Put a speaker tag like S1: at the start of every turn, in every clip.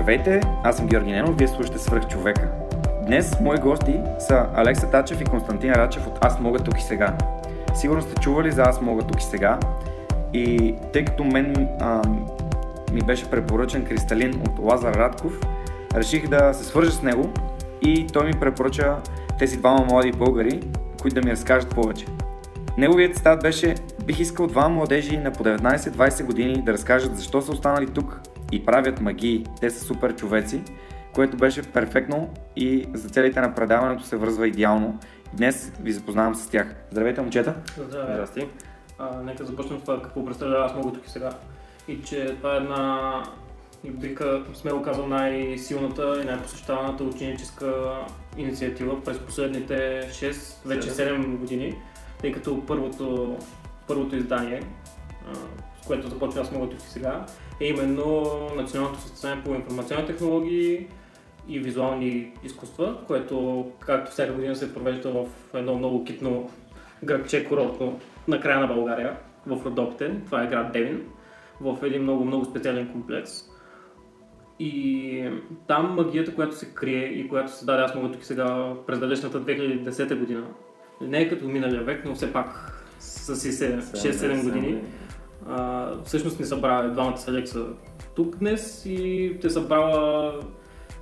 S1: Здравейте, аз съм Георги Ненов, вие слушате Свръх човека. Днес мои гости са Алекса Тачев и Константин Рачев от Аз мога тук и сега. Сигурно сте чували за Аз мога тук и сега. И тъй като мен а, ми беше препоръчен Кристалин от Лазар Радков, реших да се свържа с него и той ми препоръча тези двама млади българи, които да ми разкажат повече. Неговият стат беше Бих искал двама младежи на по 19-20 години да разкажат защо са останали тук и правят магии. Те са супер човеци, което беше перфектно и за целите на предаването се връзва идеално. Днес ви запознавам с тях. Здравейте, момчета!
S2: Здравей.
S1: Здрасти!
S2: А, нека започнем с това какво представлява аз мога тук и сега. И че това е една, бих смело казал, най-силната и най-посещаваната ученическа инициатива през последните 6, вече 7 години, тъй като първото, първото издание, с което започва аз мога тук и сега, е именно Националното състезание по информационни технологии и визуални изкуства, което както всяка година се провежда в едно много китно градче курортно на края на България, в Родопите. Това е град Девин, в един много, много специален комплекс. И там магията, която се крие и която се даде, аз мога тук сега през далечната 2010 година, не е като миналия век, но все пак с 6-7 години, а, всъщност не събра двамата с Алекса тук днес и те събрала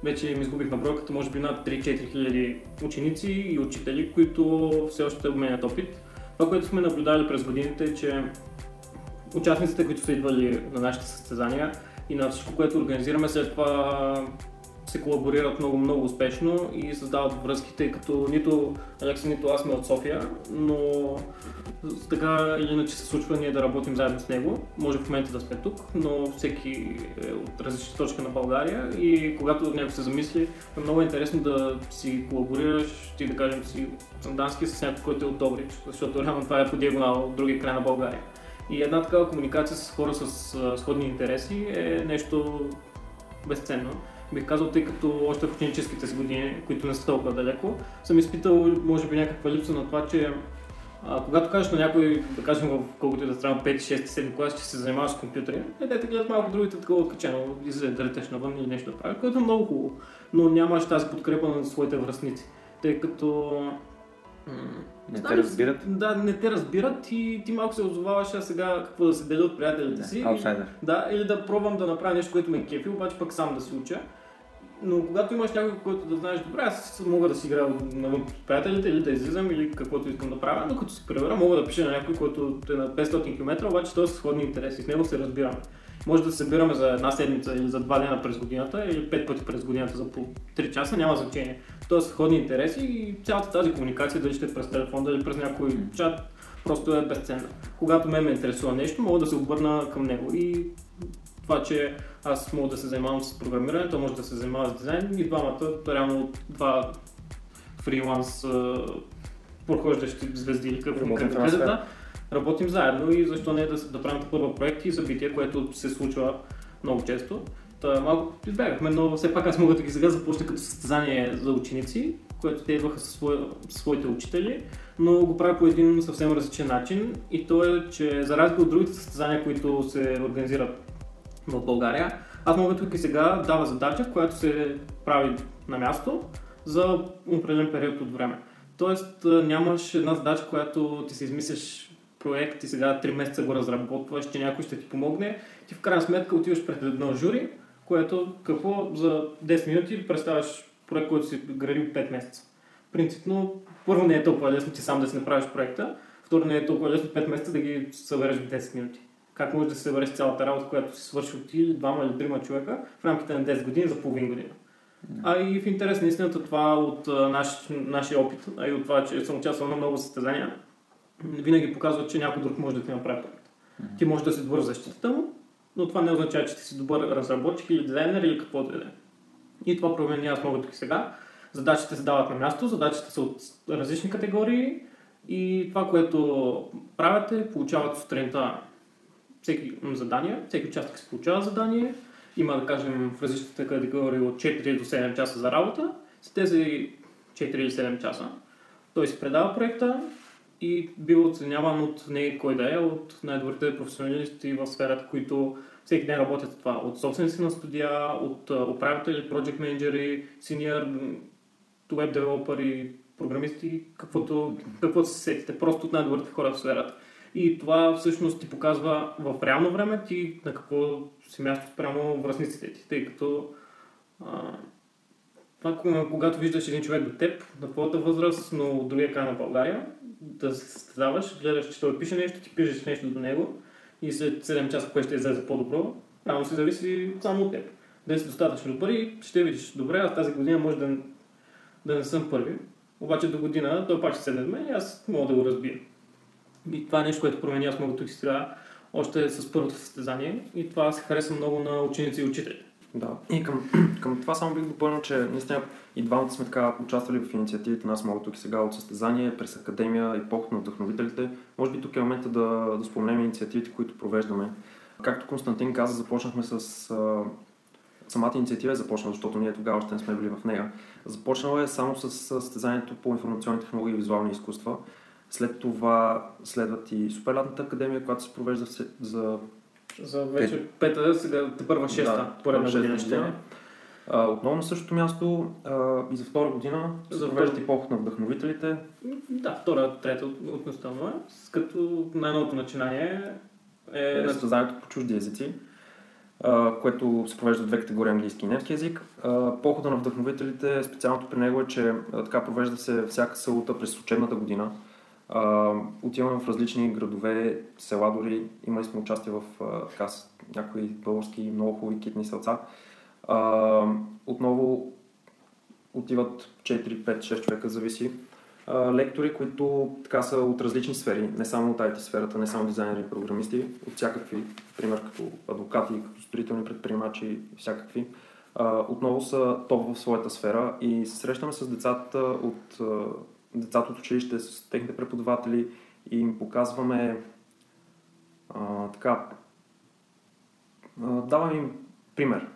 S2: вече им изгубих на бройката, може би над 3-4 хиляди ученици и учители, които все още обменят опит. Това, което сме наблюдали през годините е, че участниците, които са идвали на нашите състезания и на всичко, което организираме, след това се колаборират много, много успешно и създават връзки, тъй като нито Алекса, нито аз сме от София, но така или иначе се случва ние да работим заедно с него. Може в момента да сме тук, но всеки е от различна точка на България и когато някой се замисли, е много интересно да си колаборираш, ти да кажем си сандански с някой, който е от Добрич, защото реално това е по диагонал от другия край на България. И една такава комуникация с хора с сходни интереси е нещо безценно. Бих казал, тъй като още в ученическите си години, които не са толкова далеко, съм изпитал, може би, някаква липса на това, че а, когато кажеш на някой, да кажем в колкото и да страна 5, 6, 7 клас, че се занимаваш с компютри, е, те гледат малко другите такова откачено, излезе да летеш навън или нещо да прави, което е много хубаво, но нямаш тази подкрепа на своите връзници, тъй като
S1: Не
S2: Знам
S1: те
S2: ли,
S1: разбират?
S2: Да, не те разбират и ти малко се озоваваш, а сега какво да се деля от приятелите си.
S1: Аутсайдер.
S2: Да, или да пробвам да направя нещо, което ме кефи, обаче пък сам да се уча. Но когато имаш някой, който да знаеш, добре, аз мога да си играя навън с приятелите или да излизам или каквото искам да правя, но като се пребера, мога да пиша на някой, който е на 500 км, обаче той е с сходни интереси, с него се разбираме. Може да се събираме за една седмица или за два дена през годината или пет пъти през годината за по 3 часа, няма значение. Тоест сходни интереси и цялата тази комуникация, дали ще е през телефон, дали през някой чат, просто е безценна. Когато ме ме интересува нещо, мога да се обърна към него и това, че аз мога да се занимавам с програмиране, той може да се занимава с дизайн и двамата, реално два фриланс прохождащи звезди или какво да работим заедно и защо не да, да правим първа проекти и събития, което се случва много често. Та, малко избягахме, но все пак аз мога да ги сега започна като състезание за ученици, което те идваха със своите учители, но го правя по един съвсем различен начин и то е, че за разлика от другите състезания, които се организират в България, аз мога тук и сега дава задача, която се прави на място за определен период от време. Тоест нямаш една задача, която ти се измисляш проект и сега 3 месеца го разработваш, че някой ще ти помогне. Ти в крайна сметка отиваш пред едно жури, което какво за 10 минути представяш проект, който си градил 5 месеца. Принципно, първо не е толкова лесно ти сам да си направиш проекта, второ не е толкова лесно 5 месеца да ги събереш в 10 минути. Как можеш да се събереш цялата работа, която си свършил ти, двама или трима човека в рамките на 10 години за половин година. А и в интерес на истината това от наш, нашия опит, а и от това, че съм участвал на много състезания, винаги показва, че някой друг може да ти направи проект. Ти можеш да си добър защитата му, но това не означава, че ти си добър разработчик или дизайнер или каквото и да е. И това променя мога тук сега. Задачите се дават на място, задачите са от различни категории и това, което правите, получавате сутринта всеки задание, всеки участник се получава задание, има да кажем в различните категории от 4 до 7 часа за работа, с тези 4 или 7 часа той си предава проекта и бива оценяван от не кой да е, от най-добрите професионалисти в сферата, които всеки ден работят това. От собственици на студия, от управители, project менеджери, senior, web девелопери, програмисти, каквото, каквото се сетите. Просто от най-добрите хора в сферата. И това всъщност ти показва в реално време ти на какво си място спрямо връзниците ти, тъй като а, това, когато виждаш един човек до теб, на твоята възраст, но от другия край на България, да се състезаваш, гледаш, че той пише нещо, ти пишеш нещо до него и след 7 часа, кое ще излезе по-добро, реално си зависи само от теб. Да си достатъчно добър и ще видиш, добре, аз тази година може да, да не съм първи, обаче до година той пак ще седне мен и аз мога да го разбия. И това е нещо, което промени, аз мога тук сега още с първото състезание и това се хареса много на ученици и учители.
S3: Да. И към, към това само бих допълнил, че наистина и двамата сме така участвали в инициативите нас мога тук и сега от състезание, през Академия, епохата на вдъхновителите. Може би тук е момента да, да спомнем инициативите, които провеждаме. Както Константин каза, започнахме с а, самата инициатива е започнала, защото ние тогава още не сме били в нея. Започнала е само с състезанието по информационни технологии и визуални изкуства. След това следват и Суперлатната академия, която се провежда за
S2: за вече Пет... пета, сега първа шеста, да, поредна година ще е.
S3: Отново на същото място а, и за втора година за провеждат и поход на вдъхновителите.
S2: Да, втора, трета относително е. Като най-новото начинание е...
S3: е състезанието по чужди езици, а, което се провежда две категории английски и немски език. А, похода на вдъхновителите, специалното при него е, че а, така провежда се всяка салута през учебната година. А, отиваме в различни градове, села дори. Имали сме участие в а, така, някои български много хубави китни селца. А, отново отиват 4, 5, 6 човека, зависи. А, лектори, които така са от различни сфери, не само от IT сферата, не само дизайнери и програмисти, от всякакви, например като адвокати, като строителни предприемачи всякакви. Отново са топ в своята сфера и се срещаме с децата от децата от училище с техните преподаватели и им показваме а, така. А, даваме им пример.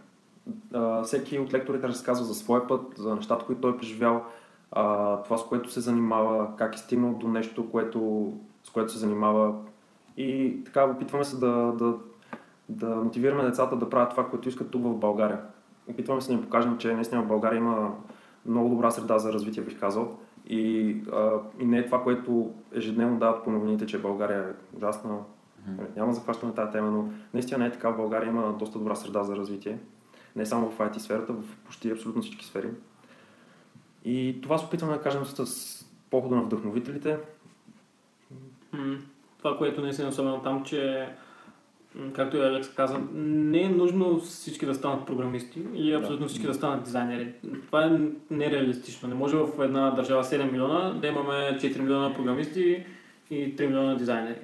S3: А, всеки от лекторите разказва за своя път, за нещата, които той е преживял, а, това с което се занимава, как е стигнал до нещо, което, с което се занимава. И така опитваме се да, да, да мотивираме децата да правят това, което искат тук в България. Опитваме се да им покажем, че наистина в България има много добра среда за развитие, бих казал. И, а, и не е това, което ежедневно дават по новините, че България е ужасна. Mm-hmm. Няма захващане тази тема, но наистина не е така. В България има доста добра среда за развитие. Не само в IT сферата, в почти абсолютно всички сфери. И това се опитваме да кажем с похода на вдъхновителите.
S2: Mm. Това, което не е особено там, че както и Алекс каза, не е нужно всички да станат програмисти или абсолютно всички да станат дизайнери. Това е нереалистично. Не може в една държава 7 милиона да имаме 4 милиона програмисти и 3 милиона дизайнери.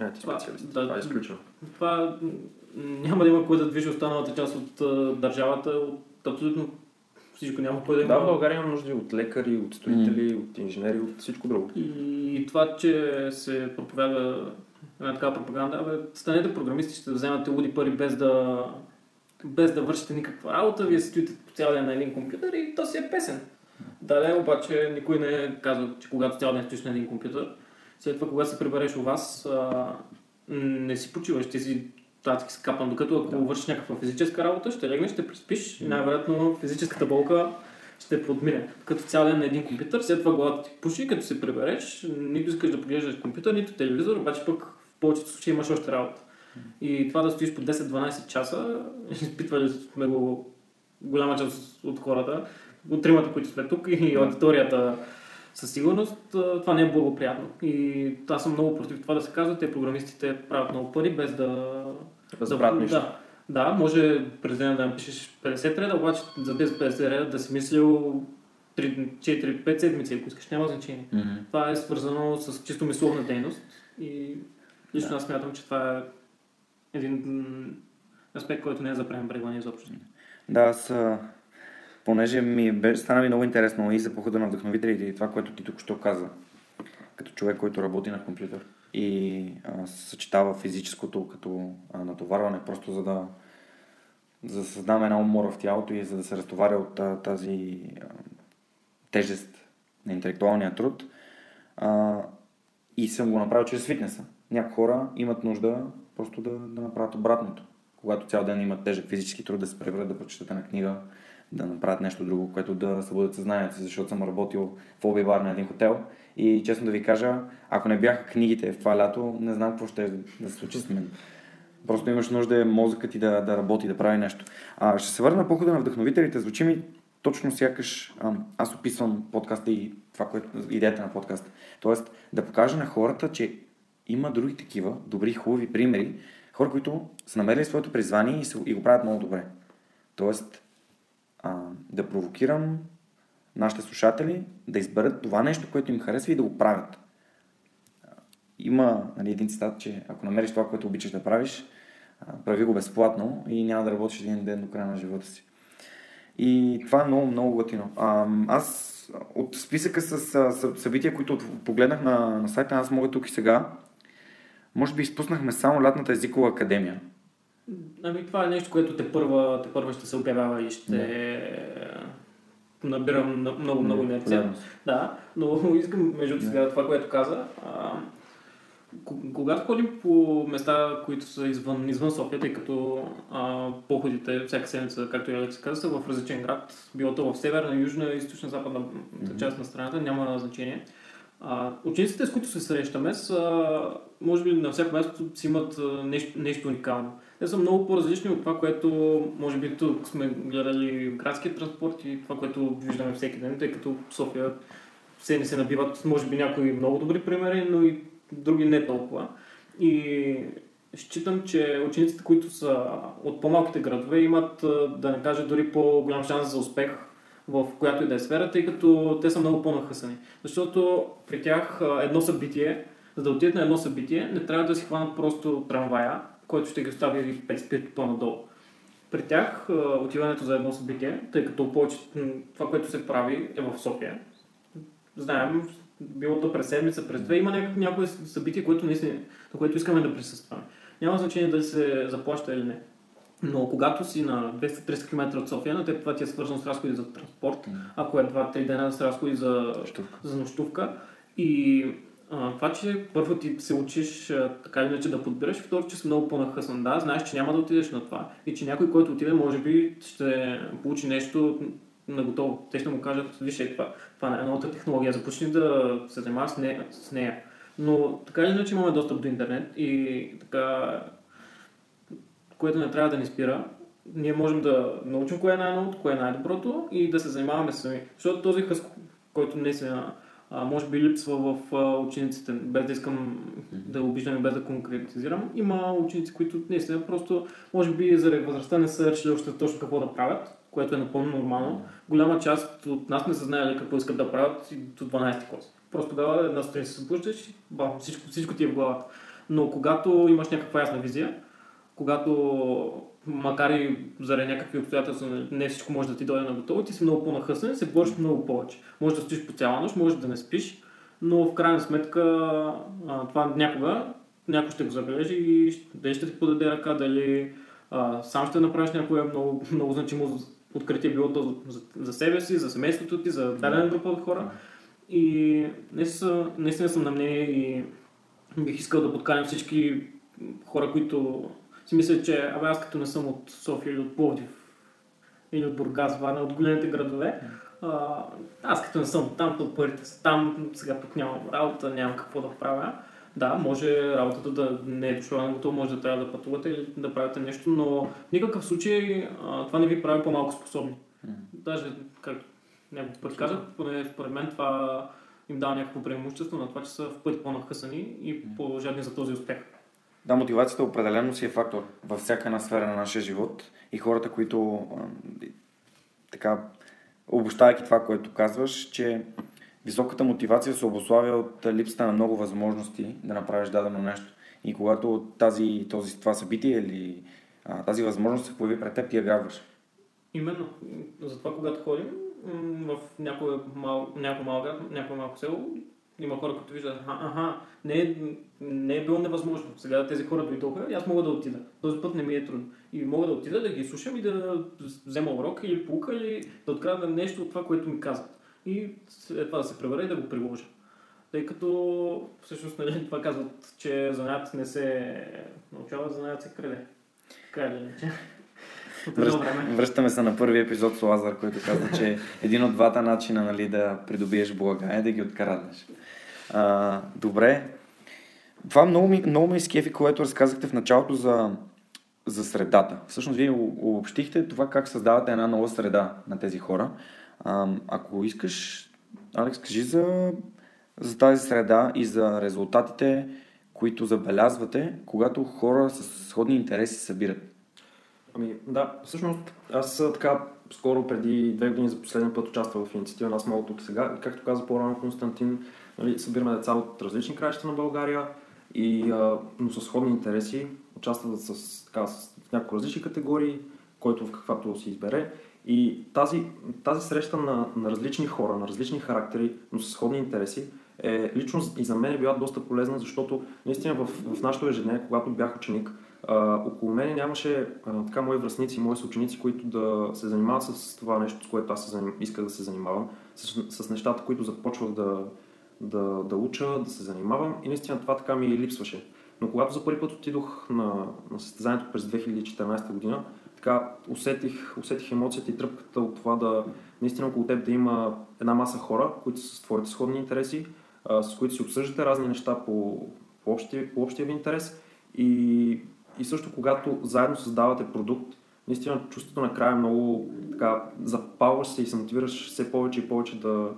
S3: Не, ти това, да, това е изключено.
S2: Това няма да има кой да движи останалата част от държавата, от абсолютно всичко няма кой да има.
S3: Да, в България има нужди от лекари, от строители, mm. от инженери, от всичко друго.
S2: И това, че се проповяда една такава пропаганда, абе, станете програмисти, ще вземате луди пари без да, без да вършите никаква работа, вие стоите по цял ден на един компютър и то си е песен. Да, не, обаче никой не казва, че когато цял ден стоиш на един компютър, след това, когато се прибереш у вас, а, не си почиваш, ти си татки скапан, докато ако да. вършиш някаква физическа работа, ще легнеш, ще преспиш и най-вероятно физическата болка ще подмине. Като цял ден на един компютър, след това главата ти пуши, като се прибереш, нито искаш да поглеждаш компютър, нито телевизор, обаче пък повечето случаи имаш още работа. И това да стоиш по 10-12 часа, изпитвали сме го голяма част от хората, от тримата, които сме тук и аудиторията със сигурност, това не е благоприятно. И аз съм много против това да се казва, те програмистите правят много пари без да...
S3: Без да, да,
S2: да, може през ден да напишеш 50 реда, обаче за тези 50 реда да си мислил 3, 4, 5 седмици, ако искаш, няма значение. Mm-hmm. Това е свързано с чисто мисловна дейност и Лично да. аз смятам, че това е един аспект, който не е за пренебрегване изобщо.
S1: Да, аз, понеже ми бе, стана ми много интересно и за похода на вдъхновителите и това, което ти тук що каза, като човек, който работи на компютър и а, съчетава физическото като а, натоварване, просто за да, за да създам една умора в тялото и за да се разтоваря от а, тази а, тежест на интелектуалния труд. А, и съм го направил чрез фитнеса. Някои хора имат нужда просто да, да направят обратното. Когато цял ден имат тежък физически труд, да се превърнат да прочитат една книга, да направят нещо друго, което да събудят съзнанието си, защото съм работил в оби бар на един хотел и честно да ви кажа, ако не бяха книгите в това лято, не знам какво ще да се случи с мен. Просто имаш нужда мозъкът ти да, да работи, да прави нещо. А, ще се върна на похода на вдъхновителите. Звучи ми точно сякаш аз описвам подкаста и това, което идеята на подкаста. Тоест да покажа на хората, че има други такива добри, хубави примери, хора, които са намерили своето призвание и, и го правят много добре. Тоест да провокирам нашите слушатели да изберат това нещо, което им харесва и да го правят. Има нали, един цитат, че ако намериш това, което обичаш да правиш, прави го безплатно и няма да работиш един ден до края на живота си. И това е много, много готино. Аз от списъка с събития, които погледнах на, на сайта, аз мога тук и сега, може би изпуснахме само лятната езикова академия.
S2: Ами това е нещо, което те първа, те първа ще се обявява и ще да. набирам много, много инерция. Да, но искам между сега това, което каза. А, когато ходим по места, които са извън, извън София, тъй като а, походите всяка седмица, както и Алекс каза, са в различен град, било то в северна, южна, източна, западна mm-hmm. част на страната, няма значение. А, учениците, с които се срещаме, са, може би на всяко място си имат нещо, нещо уникално. Те са много по-различни от това, което може би тук сме гледали градския транспорт и това, което виждаме всеки ден, тъй като в София все не се набиват, може би някои много добри примери, но и други не толкова. И считам, че учениците, които са от по-малките градове, имат, да не кажа, дори по-голям шанс за успех в която и да е сфера, тъй като те са много по-нахъсани. Защото при тях едно събитие, за да отидат на едно събитие, не трябва да си хванат просто трамвая, който ще ги остави 5 спирки по-надолу. При тях отиването за едно събитие, тъй като повече това, което се прави е в София, знаем, било то през седмица, през две, има някакво, някое събитие, което, наистина, на което искаме да присъстваме. Няма значение дали се заплаща или не. Но когато си на 200-300 км от София, на теб това ти е свързано с разходи за транспорт, ако е 2-3 дена с разходи за, за нощувка. И а, това, че първо ти се учиш така иначе да подбираш, второ, че си много по-нахъсан. Да, знаеш, че няма да отидеш на това. И че някой, който отиде, може би ще получи нещо на готово. Те ще му кажат, виж, е, това, това е новата технология, започни да се занимаваш с нея. Но така или иначе имаме достъп до интернет и така, което не трябва да ни спира. Ние можем да научим кое е най-новото, кое е най-доброто и да се занимаваме сами. Защото този хъс, който не се може би липсва в учениците, без да искам да обиждам и без да конкретизирам. Има ученици, които наистина просто, може би заради възрастта не са решили още точно какво да правят което е напълно нормално. Голяма част от нас не са знаели какво искат да правят и до 12 клас. Просто тогава една сутрин се събуждаш и бам, всичко, всичко ти е в главата. Но когато имаш някаква ясна визия, когато макар и заради някакви обстоятелства не всичко може да ти дойде на готово, ти си много по-нахъсен, се бориш много повече. Може да спиш по цяла нощ, може да не спиш, но в крайна сметка това някога някой ще го забележи и дали ще ти подаде ръка, дали а, сам ще направиш някое много, много значимо откритие, било то за, за себе си, за семейството ти, за дадена група от хора. И наистина, съм на мнение и бих искал да подканям всички хора, които си мислят, че абе аз като не съм от София или от Пловдив или от Бургас, Варна, от големите градове, а, аз като не съм там, то парите са там, сега пък нямам работа, нямам какво да правя. Да, може работата да не е дошла на готово, може да трябва да пътувате или да правите нещо, но в никакъв случай а, това не ви прави по-малко способни. Даже, както няколко път казах, поне според мен това им дава някакво преимущество на това, че са в пъти по-нахъсани и по-жадни за този успех.
S1: Да, мотивацията определено си е фактор във всяка една сфера на нашия живот и хората, които така обощавайки това, което казваш, че високата мотивация се обославя от липсата на много възможности да направиш дадено нещо. И когато тази, този, това събитие или а, тази възможност се появи пред теб, ти я грабваш.
S2: Именно. Затова, когато ходим в някой мал, някой мал град, някой малко село, има хора, които виждат, аха, аха не, е, не е било невъзможно. Сега тези хора дойдоха и аз мога да отида. Този път не ми е трудно. И мога да отида, да ги слушам и да взема урок или полука, или да открадна нещо от това, което ми казват. И след това да се преваря и да го приложа. Тъй като всъщност нали, това казват, че занаят не се научава, занаят се краде. Така едно
S1: Връщ, връщаме се на първи епизод с Лазар, който каза, че един от двата начина нали, да придобиеш блага е да ги откраднеш. А, добре. Това много ми, много ми изкефи, което разказахте в началото за, за средата. Всъщност, вие обобщихте това как създавате една нова среда на тези хора. А, ако искаш, Алекс, кажи за, за тази среда и за резултатите, които забелязвате, когато хора с сходни интереси събират.
S3: Ами да, всъщност аз така скоро преди две години за последен път участвах в инициатива Аз мога тук и сега. Както каза по-рано Константин, нали, събираме деца от различни краища на България, и, а, но с сходни интереси, участват с, така, с в няколко различни категории, който в каквато си избере. И тази, тази среща на, на различни хора, на различни характери, но с сходни интереси, е лично и за мен е била доста полезна, защото наистина в, в нашото ежедневие, когато бях ученик, а, около мен нямаше а, така мои връзници, мои съученици, които да се занимават с това нещо, с което аз се исках да се занимавам, с, с нещата, които започвах да, да, да уча, да се занимавам и наистина това така ми липсваше. Но когато за първи път отидох на, на състезанието през 2014 година, така усетих, усетих емоцията и тръпката от това да наистина около теб да има една маса хора, които са с твоите сходни интереси, а, с които си обсъждате разни неща по, по, общия, по общия ви интерес и, и също когато заедно създавате продукт, наистина чувството накрая е много така, запалваш се и се мотивираш все повече и повече да,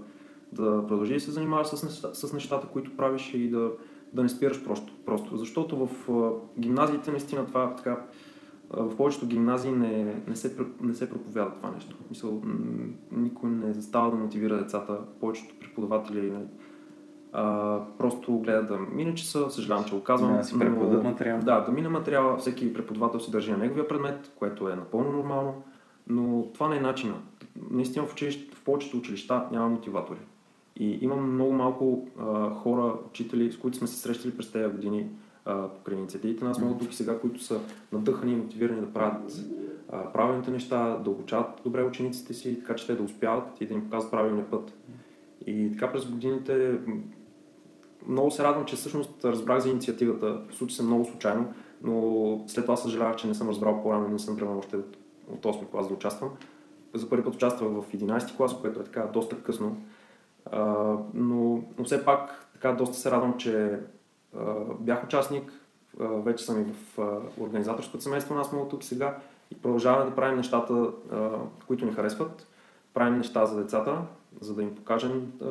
S3: да продължи да се занимаваш с, неща, с нещата, които правиш и да, да не спираш просто. просто. Защото в гимназиите наистина това така, в повечето гимназии не, не, се, не се проповяда това нещо. Мисъл, никой не застава да мотивира децата, повечето преподаватели не, а, просто гледат да мине часа, съжалявам, че го казвам.
S1: Да си преподадат материал.
S3: Да, да мине материала, всеки преподавател си държи на неговия предмет, което е напълно нормално, но това не е начина. Наистина в, училище, в повечето училища няма мотиватори. И имам много малко а, хора, учители, с които сме се срещали през тези години а, покрай инициативите нас много тук и сега, които са надъхани и мотивирани да правят а, правилните неща, да обучават добре учениците си, така че те да успяват и да им показват правилния път. И така през годините много се радвам, че всъщност разбрах за инициативата. Случи се много случайно, но след това съжалявах, че не съм разбрал по-рано, не съм тръгнал още от 8 клас да участвам. За първи път участвах в 11 клас, което е така доста късно. Но, но все пак така доста се радвам, че а, бях участник. А, вече съм и в а, организаторското семейство на Аз мога тук и сега и продължаваме да правим нещата, а, които ни харесват. Правим неща за децата, за да им покажем а,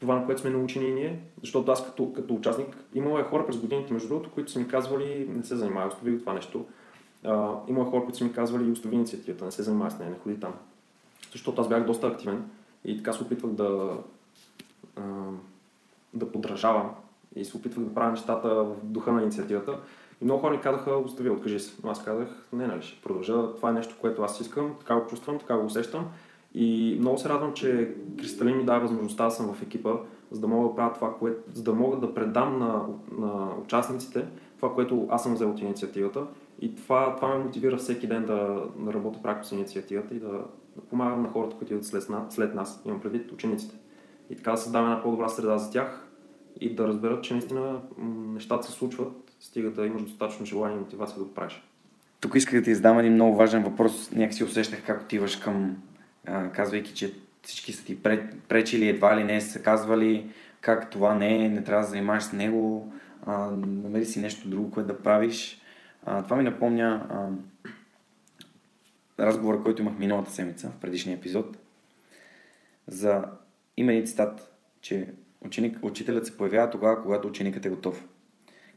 S3: това, на което сме научени и ние. Защото аз като, като участник, имало е хора през годините, между другото, които са ми казвали, не се занимавай, остави това нещо. А, имало е хора, които са ми казвали, остави инициативата, не се занимавай с нея, не ходи там. Защото аз бях доста активен и така се опитвах да, а, да подражавам и се опитвах да правя нещата в духа на инициативата. И много хора ми казаха, остави, откажи се. Но аз казах, не, нали, ще продължа. Това е нещо, което аз искам, така го чувствам, така го усещам. И много се радвам, че Кристалин ми даде възможността да съм в екипа, за да мога да правя това, което, за да мога да предам на, на участниците това, което аз съм взел от инициативата. И това, това ме мотивира всеки ден да, да работя пряко с инициативата и да, да помагам на хората, които идват след, след нас, имам предвид учениците. И така да създаваме една по-добра среда за тях и да разберат, че наистина нещата се случват, стига да имаш достатъчно желание и мотивация да го правиш.
S1: Тук исках да ти задам един много важен въпрос. Някак си усещах как отиваш към, казвайки, че всички са ти пречили, едва ли не са казвали как това не е, не трябва да занимаваш с него, а, намери си нещо друго, което да правиш. А, това ми напомня а, разговора, който имах миналата седмица, в предишния епизод, за има един цитат, че ученик, учителят се появява тогава, когато ученикът е готов.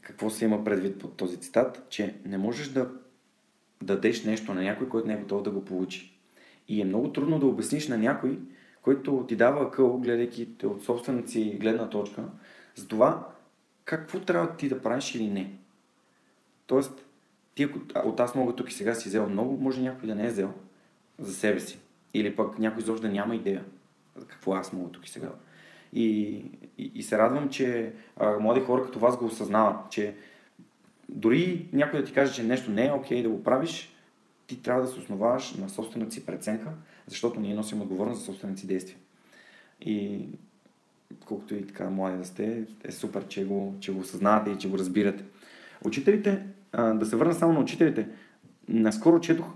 S1: Какво се има предвид под този цитат? Че не можеш да дадеш нещо на някой, който не е готов да го получи. И е много трудно да обясниш на някой, който ти дава акъл, гледайки те от собствената си гледна точка, за това какво трябва ти да правиш или не. Тоест, ти от аз мога тук и сега си взел много, може някой да не е взел за себе си. Или пък някой изобщо да няма идея за какво аз мога тук и сега. И, и, и се радвам, че а, млади хора като вас го осъзнават, че дори някой да ти каже, че нещо не е окей okay да го правиш, ти трябва да се основаваш на собствената си преценка, защото ние носим отговорност за собствените си действия. И колкото и така млади да сте, е супер, че го, че го осъзнавате и че го разбирате. Учителите, да се върна само на учителите, наскоро четох,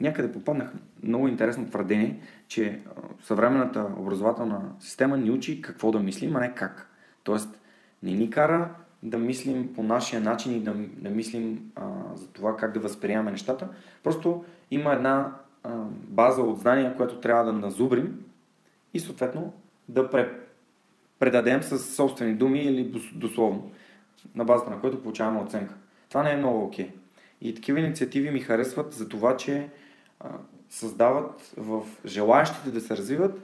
S1: някъде попаднах много интересно твърдение, че съвременната образователна система ни учи какво да мислим, а не как. Тоест, не ни кара да мислим по нашия начин и да, да мислим а, за това как да възприемаме нещата. Просто има една а, база от знания, която трябва да назубрим и съответно да пре, предадем с собствени думи или дословно, на базата на което получаваме оценка. Това не е много окей. И такива инициативи ми харесват за това, че а, създават в желаящите да се развиват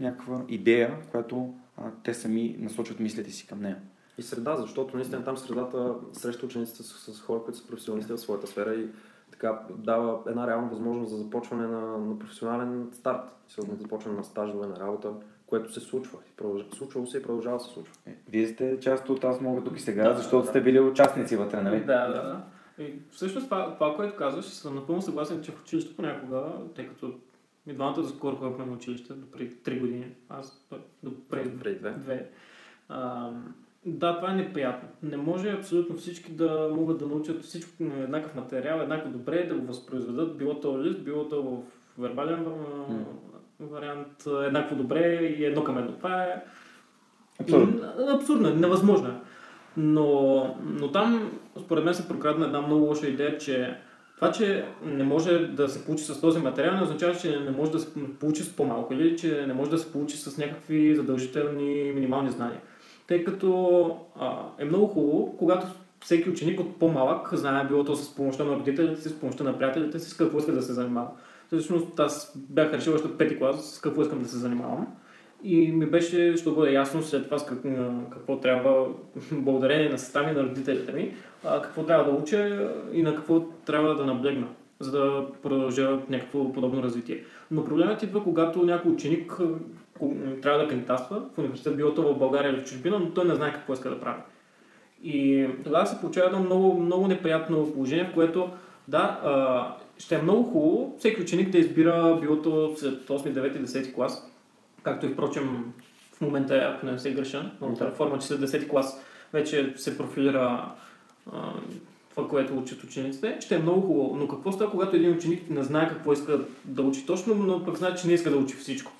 S1: някаква идея, която а, те сами насочват мислите си към нея.
S3: И среда, защото наистина там средата среща учениците с, с хора, които са професионалисти в своята сфера и така дава една реална възможност за започване на, на професионален старт, за започване на стажове, на работа, което се случва. Случвало се и продължава да се случва.
S1: Е, вие сте част от Аз мога тук и сега, да, защото да, сте били участници вътре, нали?
S2: Да, да, да. И всъщност това, това, което казваш, съм напълно съгласен, че в училище понякога, тъй като и двамата до скоро ходихме на училище, до преди 3 години, аз до преди,
S3: преди две.
S2: две. А, да, това е неприятно. Не може абсолютно всички да могат да научат всичко на еднакъв материал, еднакво добре, да го възпроизведат, било то лист, било то в вербален mm. Вариант, еднакво добре и едно към едно. Това е
S1: абсурдно,
S2: абсурдно невъзможно. Е. Но, но там, според мен, се прокрадна една много лоша идея, че това, че не може да се получи с този материал, не означава, че не може да се получи с по-малко или че не може да се получи с някакви задължителни минимални знания. Тъй като а, е много хубаво, когато всеки ученик от по-малък знае било то с помощта на родителите си, с помощта на приятелите си, с какво иска да се занимава. Всъщност аз бях решил още пети клас с какво искам да се занимавам. И ми беше, ще бъде ясно след това с какво, трябва, благодарение на състави на родителите ми, какво трябва да уча и на какво трябва да наблегна, за да продължа някакво подобно развитие. Но проблемът идва, когато някой ученик трябва да кандидатства в университет, било то в България или в чужбина, но той не знае какво иска да прави. И тогава се получава едно много, много неприятно положение, в което да, ще е много хубаво всеки ученик да избира било то след 8, 9, 10 клас, както и впрочем в момента, ако не се греша, да. реформа, че след 10 клас вече се профилира а, това, което учат учениците, ще е много хубаво. Но какво става, когато един ученик не знае какво иска да учи точно, но пък знае, че не иска да учи всичко?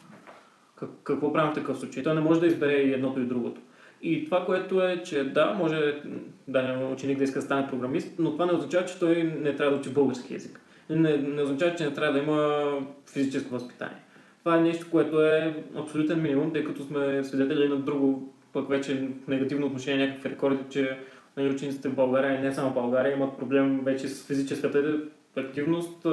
S2: Как, какво правим в такъв случай? Той не може да избере и едното и другото. И това, което е, че да, може да ученик да иска да стане програмист, но това не означава, че той не трябва да учи български язик. Не, не означава, че не трябва да има физическо възпитание. Това е нещо, което е абсолютен минимум, тъй като сме свидетели на друго, пък вече негативно отношение, някакви рекорди, че нали, учениците в България и не само в България имат проблем вече с физическата активност,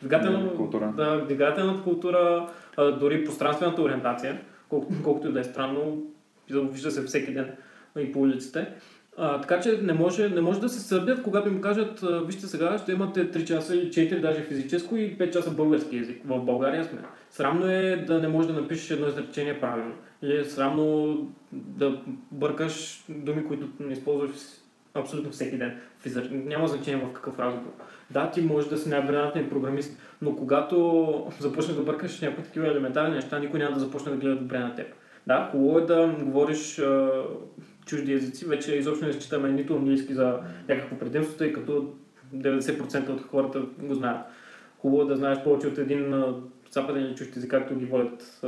S2: двигателна култура, да, двигателната култура дори пространствената ориентация, колкото, колкото и да е странно, вижда се всеки ден и по улиците. А, така че не може, не може да се сърдят, когато им кажат, вижте сега, ще имате 3 часа или 4 даже физическо и 5 часа български язик. В България сме. Срамно е да не можеш да напишеш едно изречение правилно. Или е срамно да бъркаш думи, които не използваш абсолютно всеки ден. Няма значение в какъв разговор. Да, ти можеш да си най-брилянтен програмист, но когато започнеш да бъркаш някакви такива елементарни неща, никой няма да започне да гледа добре на теб. Да, хубаво е да говориш чужди езици, вече изобщо не считаме нито английски за някакво предимство, тъй като 90% от хората го знаят. Хубаво е да знаеш повече от един западен или чужд език, както ги водят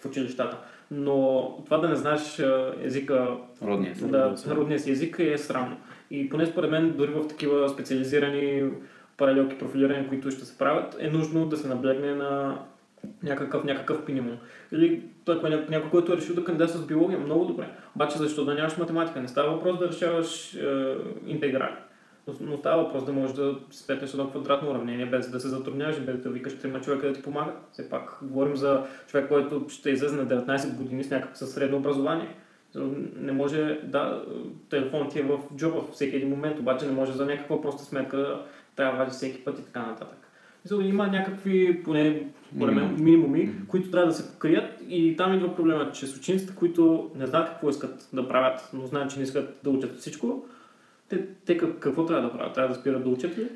S2: в училищата. Но това да не знаеш езика,
S1: родния,
S2: да, родния си език е срамно. И поне според мен, дори в такива специализирани паралелки профилирания, които ще се правят, е нужно да се наблегне на някакъв, някакъв минимум. Или той, някой, който е решил да кандидатства с биология, много добре. Обаче защо да нямаш математика? Не става въпрос да решаваш е, интеграли. Но, но става въпрос да можеш да сметнеш едно квадратно уравнение, без да се затрудняваш, без да викаш трима човека да ти помага. Все пак говорим за човек, който ще излезе на 19 години с някакво средно образование. Не може, да, телефонът ти е в джоба всеки един момент, обаче не може за някаква проста сметка трябва да вади всеки път и така нататък. Има някакви, поне според мен, минимуми, които трябва да се покрият и там идва проблема, че с учениците, които не знаят какво искат да правят, но знаят, че не искат да учат всичко, те, те какво трябва да правят? Трябва да спират да учат ли?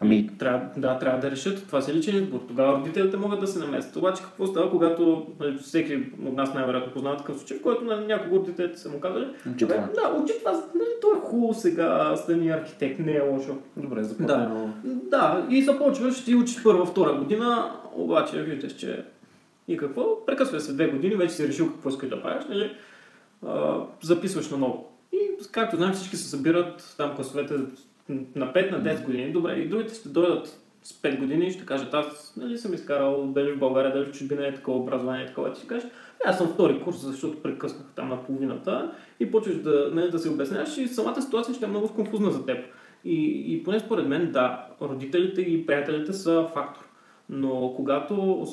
S1: Ами...
S2: Трябва, да, трябва да решат. Това си личен избор. Тогава родителите могат да се наместят. Обаче какво става, когато нали, всеки от нас най-вероятно познава такъв случай, в който на няколко родителите са му казали,
S1: Учи това.
S2: да, учи това, нали, то е хубаво сега, стани архитект, не е лошо.
S3: Добре, заплатено.
S2: Да, и започваш, ти учиш първа, втора година, обаче виждаш, че и какво? Прекъсва се две години, вече си решил какво искаш да правиш, нали? А, записваш наново. И както знаем, всички се събират там класовете на 5 на 10 години. Добре, и другите ще дойдат с 5 години и ще кажат, аз нали съм изкарал дали в България, дали в чужбина е такова образование, такова. Ти ще кажеш, аз съм втори курс, защото прекъснах там на половината и почваш да, нали, да се обясняваш и самата ситуация ще е много конфузна за теб. И, и поне според мен, да, родителите и приятелите са фактор. Но когато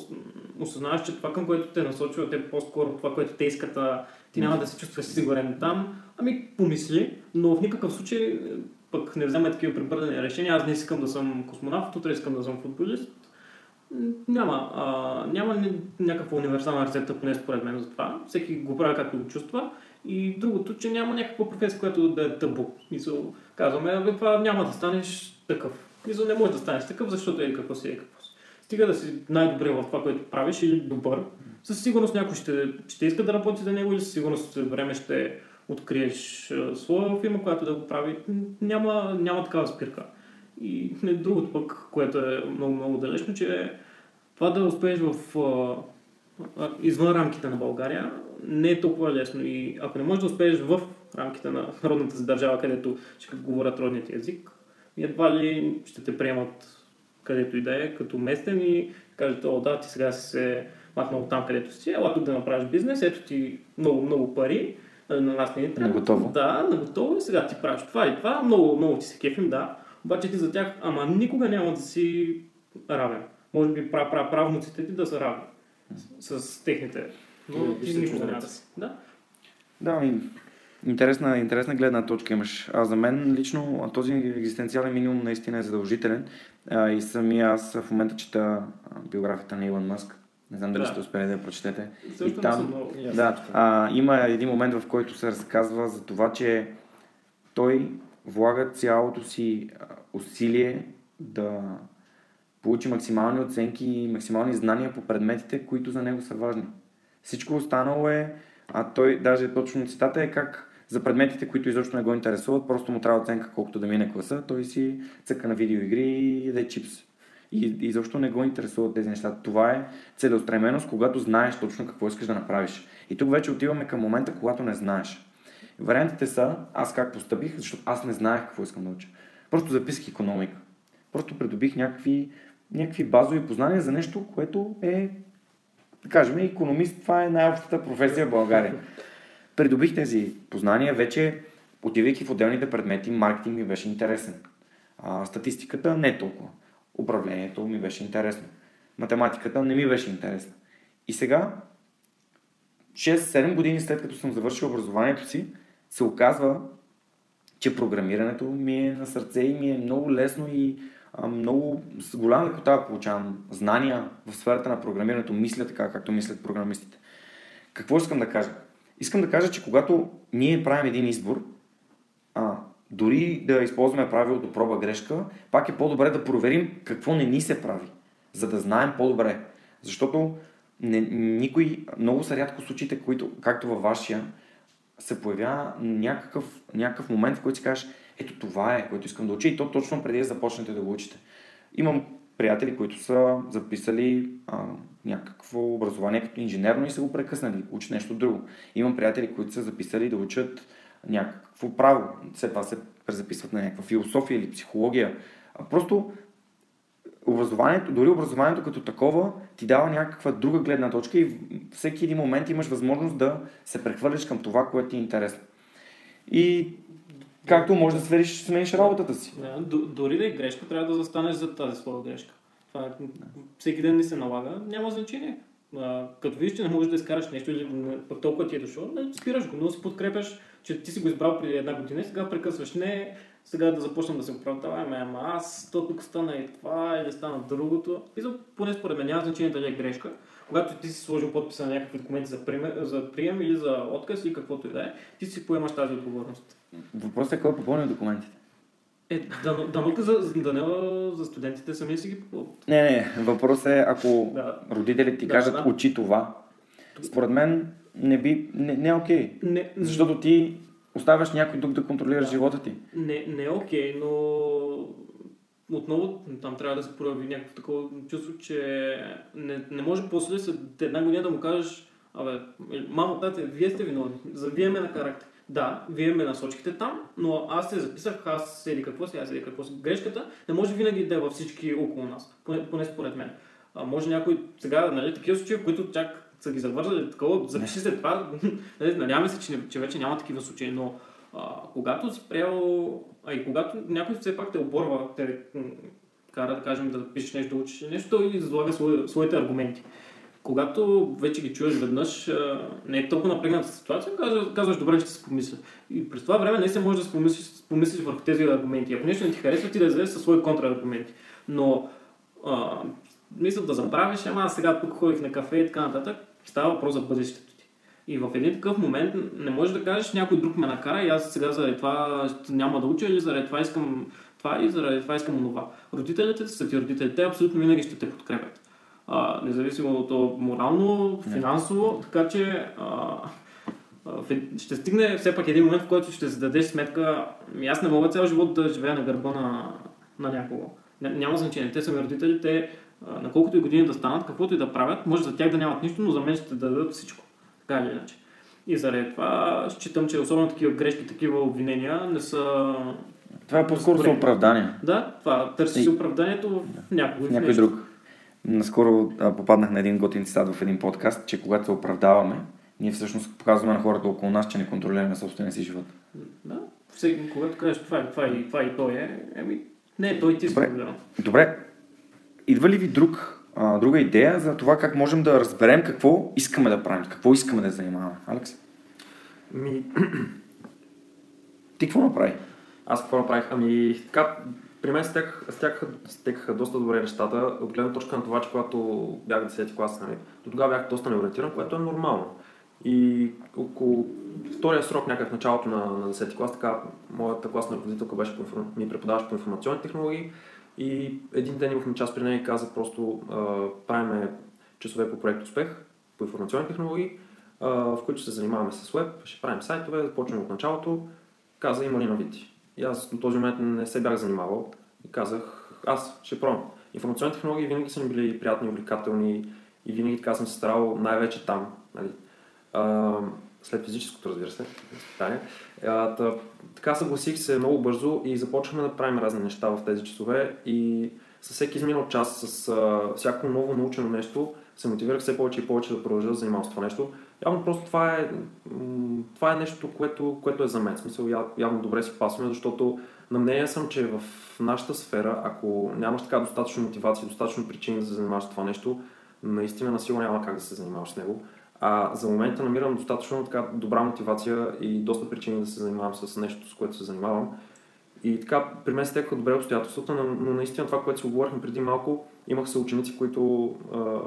S2: осъзнаваш, че това, към което те насочват е по-скоро това, което те искат, а ти няма да се чувстваш сигурен там, ами помисли, но в никакъв случай пък не вземе такива прибързани решения. Аз не искам да съм космонавт, утре искам да съм футболист. Няма, а, няма някаква универсална рецепта, поне според мен за това. Всеки го прави както го чувства. И другото, че няма някаква професия, която да е табу. Мисъл, казваме, това няма да станеш такъв. Мисъл, не може да станеш такъв, защото е какво си, е какво си. Стига да си най-добре в това, което правиш или добър. Със сигурност някой ще, ще иска да работи за него или със сигурност време ще откриеш своя фирма, която да го прави. Няма, няма такава спирка. И не, другото пък, което е много, много далечно, че това да успееш в извън рамките на България не е толкова лесно. И ако не можеш да успееш в рамките на родната си държава, където ще говорят родният език, едва ли ще те приемат където и да е, като местен и кажат, о да, ти сега си се махнал там, където си, ела тук да направиш бизнес, ето ти много, много пари, на нас не е
S1: трябва. Наготово.
S2: Да, наготово и сега ти правиш това и това, много, много ти се кефим, да. Обаче ти за тях, ама никога няма да си равен. Може би прав, прав, правнуците ти да са равни с, с техните. Но ти никога няма да си. Да.
S1: Да, ми, интересна, интересна гледна точка имаш. А за мен лично този екзистенциален минимум наистина е задължителен. А, и самия аз в момента чета биографията на Илон Мъск не знам дали да. сте успели да я прочетете.
S2: Също и там, много...
S1: да, а, има един момент, в който се разказва за това, че той влага цялото си усилие да получи максимални оценки и максимални знания по предметите, които за него са важни. Всичко останало е, а той даже точно цитата е как за предметите, които изобщо не го интересуват, просто му трябва оценка колкото да мине класа, той си цъка на видеоигри и яде чипс и, и защо не го интересуват тези неща. Това е целеустременост, когато знаеш точно какво искаш да направиш. И тук вече отиваме към момента, когато не знаеш. Вариантите са, аз как постъпих, защото аз не знаех какво искам да уча. Просто записах економика. Просто придобих някакви, някакви базови познания за нещо, което е, да кажем, економист, това е най-общата професия в България. Придобих тези познания, вече отивайки в отделните предмети, маркетинг ми беше интересен. А, статистиката не е толкова управлението ми беше интересно. Математиката не ми беше интересна. И сега, 6-7 години след като съм завършил образованието си, се оказва, че програмирането ми е на сърце и ми е много лесно и а, много с голяма лекота получавам знания в сферата на програмирането, мисля така, както мислят програмистите. Какво искам да кажа? Искам да кажа, че когато ние правим един избор, дори да използваме правилото проба грешка, пак е по-добре да проверим какво не ни се прави, за да знаем по-добре. Защото не, никой, много са рядко случаите, които, както във вашия, се появява някакъв, някакъв момент, в който си кажеш, ето това е, което искам да уча и то точно преди да започнете да го учите. Имам приятели, които са записали а, някакво образование като инженерно и са го прекъснали, учат нещо друго. Имам приятели, които са записали да учат някакво право. Все това се презаписват на някаква философия или психология. А просто образованието, дори образованието като такова, ти дава някаква друга гледна точка и всеки един момент имаш възможност да се прехвърлиш към това, което ти е интересно. И както може да свериш, смениш работата си.
S2: Да, дори да е грешка, трябва да застанеш за тази своя грешка. Това всеки ден не се налага, няма значение. а, като видиш, че не можеш да изкараш нещо или толкова ти е дошло, не, спираш го, но си подкрепяш, че ти си го избрал преди една година и сега прекъсваш. Не, сега да започнем да се оправдава, ами, ама аз, то тук стана и това, или стана другото. И за, поне според мен няма значение дали е грешка. Когато ти си сложил подписа на някакви документи за, прием, за прием или за отказ или каквото и да е, ти си поемаш тази отговорност.
S1: Въпросът е кой е попълнил документите.
S2: Е, да, да, за, да не за студентите сами си ги попълват.
S1: Не, не, въпросът е ако
S2: Да.
S1: родителите ти
S2: Да,
S1: кажат
S2: да.
S1: учи това, според мен не, би, не, не е окей.
S2: Не,
S1: Защото ти оставяш някой друг да контролира
S2: Да.
S1: живота ти.
S2: Не, не е окей, но отново там трябва да се прояви някакво такова чувство, че не, не може после след една година да му кажеш Абе, мамо, тате, вие сте виновни. За вие ме накарахте. Да, вие ме насочихте там, но аз се записах, аз седи какво си, аз седи какво си. Грешката не може винаги да е във всички около нас, поне, поне според мен. А, може някой сега, нали, такива случаи, в които чак са ги завързали такова, запиши се това, нали, надяваме се, че, че вече няма такива случаи, но а, когато си приел, а и когато някой все пак те оборва, те кара да кажем да пишеш нещо, да учиш нещо, той излага свои, своите аргументи. Когато вече ги чуеш веднъж, не е толкова напрегната ситуация, казваш, казваш добре, ще се помисля. И през това време не се може да помислиш, помислиш върху тези аргументи. Ако нещо не ти харесва, ти да излезеш със свои контраргументи. Но а, мисля да забравиш, ама аз сега тук ходих на кафе и така нататък, става въпрос за бъдещето ти. И в един такъв момент не можеш да кажеш някой друг ме накара и аз сега заради това няма да уча или заради това искам това и заради това искам онова. Родителите са ти родители, те абсолютно винаги ще те подкрепят. А, независимо от то морално, финансово, така че а, ще стигне все пак един момент, в който ще си дадеш сметка, «Ами аз не мога цял живот да живея на гърба на, на някого. Ня- Няма значение, те са ми родители, те на колкото и години да станат, каквото и да правят, може за тях да нямат нищо, но за мен ще дадат всичко. Така или иначе. И заради това считам, че особено такива грешки, такива обвинения не са...
S1: Това е по-скоро за оправдание.
S2: Да, това търси си оправданието в някой,
S1: В някой
S2: нещо.
S1: друг. Наскоро а, попаднах на един готин цитат в един подкаст, че когато се оправдаваме, ние всъщност показваме на хората около нас, че не контролираме собствения си живот.
S2: Да, всеки, когато кажеш това, е, това, е, това и той е, еми, не, той ти си
S1: Добре. Добре, идва ли ви друг, а, друга идея за това как можем да разберем какво искаме да правим, какво искаме да занимаваме? Алекс,
S3: Ми,
S1: ти какво направи?
S3: аз какво направих? Ами, така, при мен стекаха, стекаха, стекаха доста добре нещата, от гледна точка на това, че когато бях 10 клас, нали, до тогава бях доста неориентиран, което е нормално. И около втория срок, някак в началото на, на 10 клас, така, моята класна ръководителка беше по, ми преподаваше по информационни технологии и един ден имахме час при нея и каза просто а, правиме часове по проект Успех по информационни технологии, а, в които се занимаваме с веб, ще правим сайтове, започваме от началото, каза има ли новити. И аз до този момент не се бях занимавал и казах, аз ще пробвам. Информационни технологии винаги са ми били приятни, увлекателни и винаги така съм се старал най-вече там. Нали. А, след физическото, разбира се, изпитание. Така съгласих се много бързо и започваме да правим разни неща в тези часове и със всеки изминал час, с а, всяко ново научено нещо, се мотивирах все повече и повече да продължа да занимавам с това нещо. Явно просто това е, това е нещо, което, което е за мен. В Смисъл, яв- явно добре си пасваме, защото на мнение съм, че в нашата сфера, ако нямаш така достатъчно мотивация, достатъчно причини да се занимаваш с това нещо, наистина насилно няма как да се занимаваш с него. А за момента намирам достатъчно така добра мотивация и доста причини да се занимавам с нещо, с което се занимавам. И така, при мен стекаха добре обстоятелствата, но, но наистина това, което си оговорихме преди малко, имах се ученици, които а,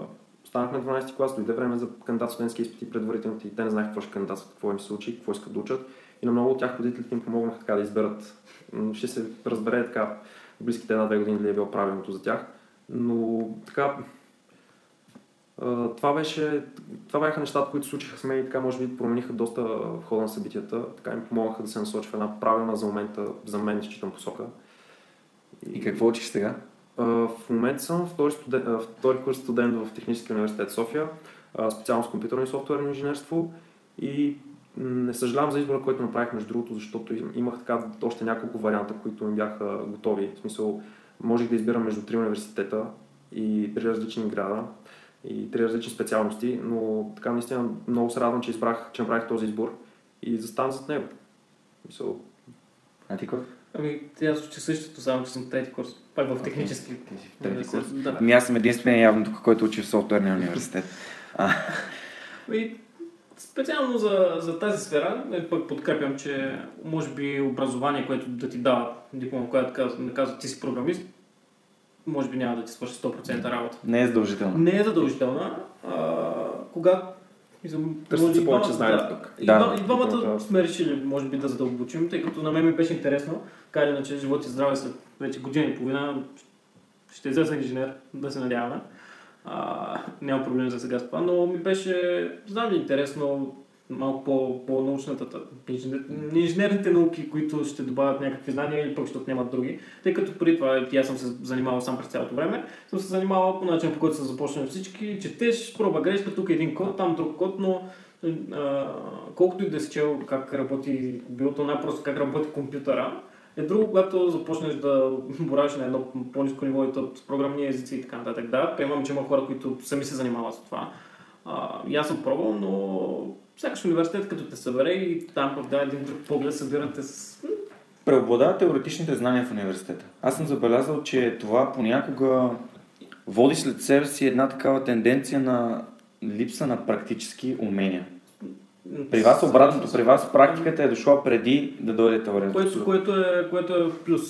S3: станахме 12 клас, дойде време за кандидат студентски изпити предварителните и те не знаеха какво ще кандидатстват, какво им се учи, какво искат да учат. И на много от тях родителите им помогнаха така да изберат. Ще се разбере така близките една-две години дали е било правилното за тях. Но така, това, беше, това бяха нещата, които случиха с мен и така може би промениха доста в хода на събитията. Така ми помогнаха да се насочи в една правилна за момента, за мен считам посока.
S1: И какво учиш сега?
S3: В момента съм втори, студент, а, втори курс студент в Техническия университет София, а, специалност компютърно и софтуерно инженерство и не съжалявам за избора, който направих между другото, защото им- имах така още няколко варианта, които ми бяха готови. В смисъл, можех да избирам между три университета и три различни града и три различни специалности, но така наистина много се радвам, че избрах, че направих този избор и заставам зад него. В Смисъл,
S1: А ти какво?
S2: Ами, аз уча същото, само че съм трети курс. Пак в технически.
S1: Ти си в трети курс.
S2: Да.
S1: Ами аз съм единствения явно тук, който учи в софтуерния университет.
S2: И специално за, за тази сфера, е, пък подкрепям, че може би образование, което да ти дава диплома, която казва, да казва ти си програмист, може би няма да ти свърши 100% работа.
S1: Не е задължително.
S2: Не е задължителна. А, когато
S3: Търсят се повече знания тук.
S2: И,
S1: Да,
S2: и двамата
S3: да.
S2: сме решили, може би, да задълбочим, тъй като на мен ми беше интересно. Така или иначе, живот и здраве след вече година и половина ще излезе инженер, да се надяваме. А, няма проблем за сега с това, но ми беше, знам ли, интересно малко по, по научната, инженер, инженерните науки, които ще добавят някакви знания или пък ще отнемат други. Тъй като преди това и аз съм се занимавал сам през цялото време, съм се занимавал по начин, по който са започнали всички. Четеш, проба грешка, тук един код, там друг код, но а, колкото и да си чел как работи, било то най-просто как работи компютъра, е друго, когато започнеш да боравиш на едно по-низко ниво и с програмни езици и така нататък. Да, приемам, че има хора, които сами се занимават с това. А, и аз съм пробвал, но сякаш университет като те събере и там пък да един друг поглед събирате с...
S1: Преобладават теоретичните знания в университета. Аз съм забелязал, че това понякога води след себе си една такава тенденция на липса на практически умения. При вас обратното, при вас практиката е дошла преди да дойде теорията.
S2: Което, което, е, което е плюс.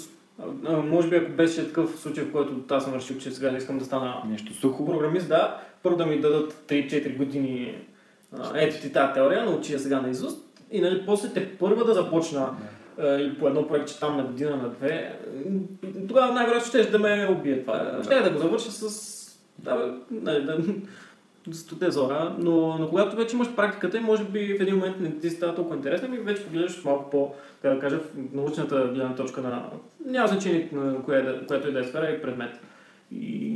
S2: А, може би ако беше такъв случай, в който аз съм решил, че сега не искам да стана
S1: Нещо сухо.
S2: програмист, да, първо да ми дадат 3-4 години а, ето ти тази теория, научи я сега на изуст и нали, после те първа да започна а, или по едно проектче там на година, на две, тогава най-вероятно ще да ме убие това. Ще да го завърша с... Да, нали, да, стоте зора, но, но когато вече имаш практиката и може би в един момент не ти става толкова интересно, ами вече погледаш малко по, как да кажа, в научната гледна точка на... Няма значение на коя, е да- която и да е сфера и предмет. И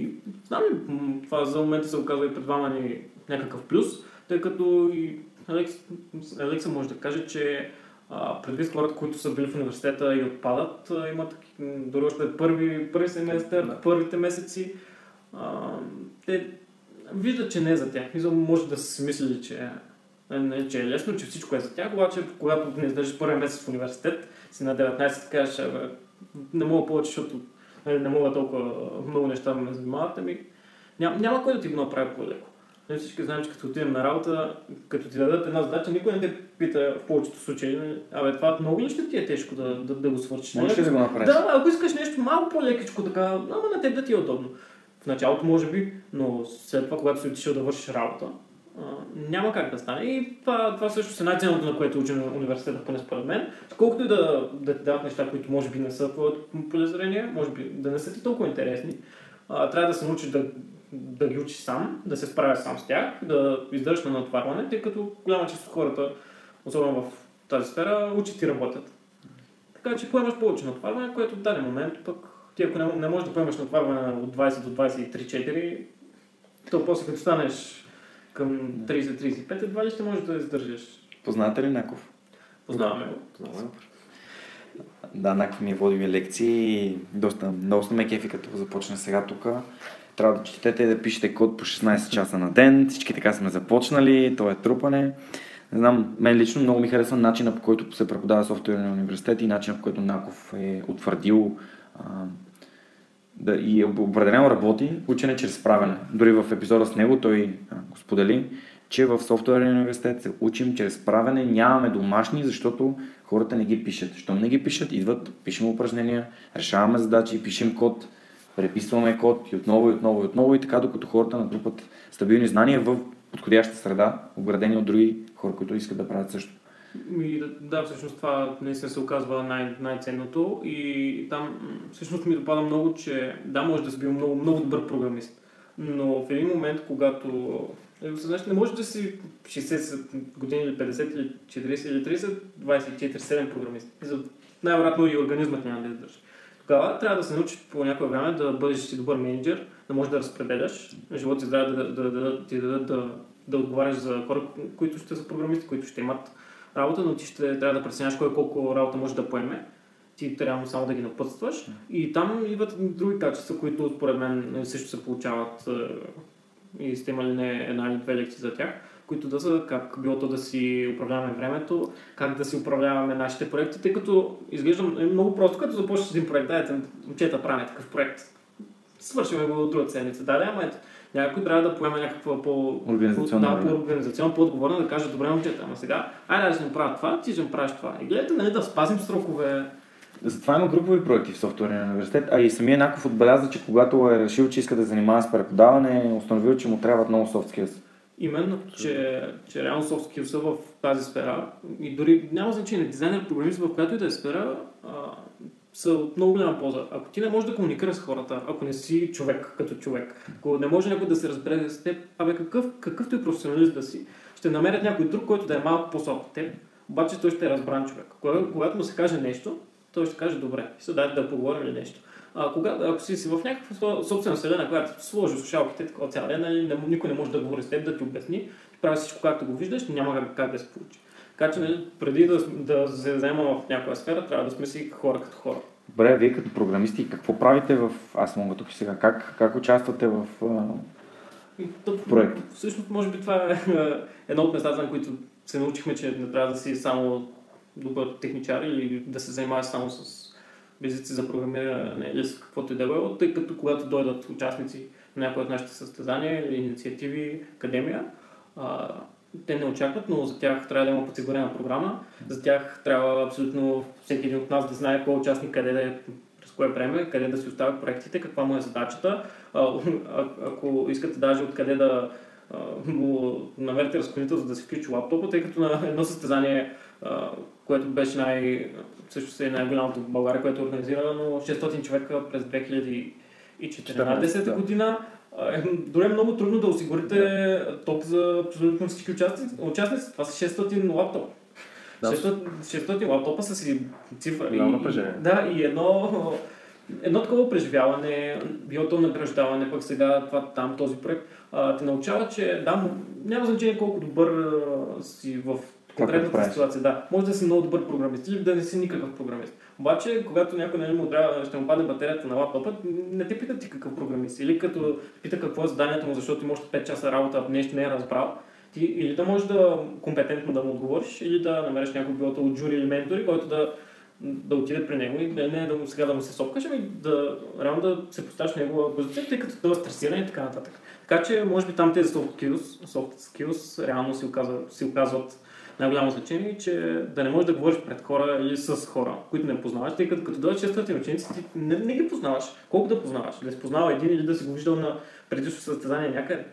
S2: знам ли, това за момента се оказва и пред двама ни някакъв плюс, тъй като и Алекс, Алекса може да каже, че а, предвид хората, които са били в университета и отпадат, а, имат дори още първи, първи семестър,
S3: Да.
S2: първите месеци, а, те виждат, че не е за тях. Може да са си мислили, че, не, че е лесно, че всичко е за тях, обаче когато не издържиш първи месец в университет, си на 19, кажеш, «Абе, не мога повече, защото нали, не мога толкова много неща да ме занимават, ами няма, няма кой да ти го направи по-леко. Нали, всички знаем, че като отидем на работа, като ти дадат една задача, никой не те пита в повечето случаи, нали, абе това много ли ще ти е тежко да, да, да го свършиш?
S1: Можеш ли
S2: Нали,
S1: да го направиш?
S2: да, ако искаш нещо малко по-лекичко, така, ама на теб да ти е удобно. В началото може би, но след това, когато си отишъл да вършиш работа, няма как да стане. И това, това също е най-ценното, на което учим университета, поне според мен. Колкото и да, да ти дават неща, които може би не са твоето полезрение, може би да не са ти толкова интересни, а, трябва да се научиш да, да ги учиш сам, да се справяш сам с тях, да издържаш на натварване, тъй като голяма част от хората, особено в тази сфера, учат и работят. Така че поемаш повече натварване, което в даден момент пък ти ако не, не можеш да поемаш натварване от 20 до 23-4, то после като станеш към 30-35, едва ли ще можеш да издържаш.
S1: Познавате ли Наков?
S2: Познаваме го.
S3: Познаваме.
S1: Да, Наков ми е водил и лекции и доста, доста ме кефи като започна сега тук. Трябва да четете и да пишете код по 16 часа на ден. Всички така сме започнали, то е трупане. Не знам, мен лично много ми харесва начина по който се преподава софтуерния университет и начина по който Наков е утвърдил да, и определено работи учене чрез справяне. Дори в епизода с него той го сподели, че в софтуерния университет се учим чрез правене, нямаме домашни, защото хората не ги пишат. Щом не ги пишат, идват, пишем упражнения, решаваме задачи, пишем код, преписваме код и отново и отново и отново и така, докато хората натрупат стабилни знания в подходяща среда, обградени от други хора, които искат да правят също.
S2: И, да, да, всъщност това наистина се оказва най- най-ценното и там всъщност ми допада много, че да, може да си бил много, много добър програмист, но в един момент, когато осъзнаеш, не можеш да си 60 години или 50 или 40 или 30, 24-7 програмист. Най-вероятно и организмът няма да издържи. Тогава трябва да се научиш по някое време да бъдеш си добър менеджер, да можеш да разпределяш живот и здраве, да, да, да, да, ти дадат да, да отговаряш за хора, които ще са програмисти, които ще имат работа, но ти ще трябва да преценяш кой колко работа може да поеме. Ти трябва само да ги напътстваш. И там идват други качества, които според мен също се получават е, и сте имали не една или две лекции за тях, които да са как било то да си управляваме времето, как да си управляваме нашите проекти, тъй като изглежда е много просто, като започнеш един проект, дайте, момчета, правим такъв проект. свършим го друга седмица. Да, да, ама ето, някой трябва да поеме някаква по...
S1: Организационна
S2: да, по организационно по-отговорна да каже, добре, момчета, ама сега, айде да ще направя това, ти ще направиш това. И гледайте, нали, да спазим срокове.
S1: Затова има групови проекти в софтуерния университет, а и самия Наков отбеляза, че когато е решил, че иска да занимава с преподаване, е установил, че му трябват много soft skills.
S2: Именно, че, че реално soft skills в тази сфера и дори няма значение, дизайнер, програмист, в която и да е сфера, са от много голяма полза. Ако ти не можеш да комуникираш с хората, ако не си човек като човек, ако не може някой да се разбере с теб, абе какъв, какъвто и професионалист да си, ще намерят някой друг, който да е малко по-слаб от теб, обаче той ще е разбран човек. Кога- Когато му се каже нещо, той ще каже добре, и се даде да поговорим нещо. А, кога, ако си, си в някаква собствена вселена, която сложи слушалките такова цял ден, нали, никой не може да говори с теб, да ти обясни, ти прави всичко както го виждаш, няма как да се получи. Така че нали, преди да, да се заема в някоя сфера, трябва да сме си хора като хора.
S1: Добре, вие като програмисти, какво правите в... Аз мога тук сега. Как, как участвате в...
S2: то-
S1: Проект.
S2: Всъщност, може би това е едно от местата, на които се научихме, че не трябва да си само добър техничар или да се занимаваш само с езици за програмиране или с каквото и да било, тъй като когато дойдат участници на някои от нашите състезания или инициативи, академия, а, те не очакват, но за тях трябва да има подсигурена програма. За тях трябва абсолютно всеки един от нас да знае кой участник къде да е през кое време, къде да си оставят проектите, каква му е задачата. А, а, ако искате даже откъде да а, му намерите разклонител, за да се включи лаптопа, тъй като на едно състезание, а, което беше най, също е най-голямото в България, което е организирано 600 човека през 2014
S1: да.
S2: година. Е, Дори е много трудно да осигурите ток за абсолютно всички участници. участници. Това са 600 лаптопа.
S3: Да.
S2: 600, 600 лаптопа са си цифра. И-
S3: напрежение.
S2: Да, и едно, едно такова преживяване, било то награждаване, пък сега това там, този проект, а, те научава, че да, няма значение колко добър а, си в конкретната ситуация. Да, може да си много добър програмист или да не си никакъв програмист. Обаче, когато някой нали, му трябва, ще му падне батерията на лаптопа, не те пита ти какъв програмист. Или като пита какво е заданието му, защото има още 5 часа работа, нещо не е разбрал. Ти или да можеш да компетентно да му отговориш, или да намериш някой билото от жури или ментори, който да, да отиде при него и не, не да му сега да му се сопкаш, ами да реално да се поставиш негова позиция, тъй като той е стресиран и така нататък. Така че, може би там тези soft skills, soft skills реално си, оказва, си оказват най-голямо значение, че да не можеш да говориш пред хора или с хора, които не познаваш, тъй като като дойдат 600 ученици, ти не, не ги познаваш. Колко да познаваш? Да си познава един или да си го виждал на предишно състезание някъде.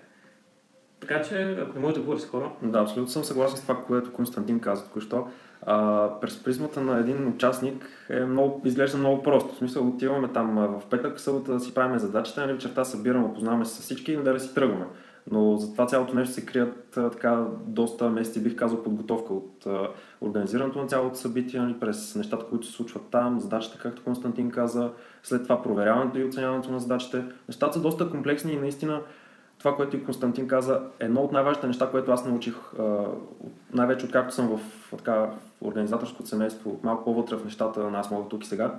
S2: Така че, ако не можеш да говориш с хора,
S3: Да, абсолютно съм съгласен с това, което Константин каза току-що. А, през призмата на един участник е много, изглежда много просто. В смисъл, отиваме там в петък, събота да си правим задачите, нали, вечерта събираме, опознаваме се с всички и да си тръгваме. Но за това цялото нещо се крият така доста месеци, бих казал, подготовка от организирането на цялото събитие, нали, през нещата, които се случват там, задачите, както Константин каза, след това проверяването и оценяването на задачите. Нещата са доста комплексни и наистина това, което и Константин каза, е едно от най-важните неща, което аз научих, най-вече откакто съм в, така, организаторското семейство, малко по-вътре в нещата на аз мога тук и сега.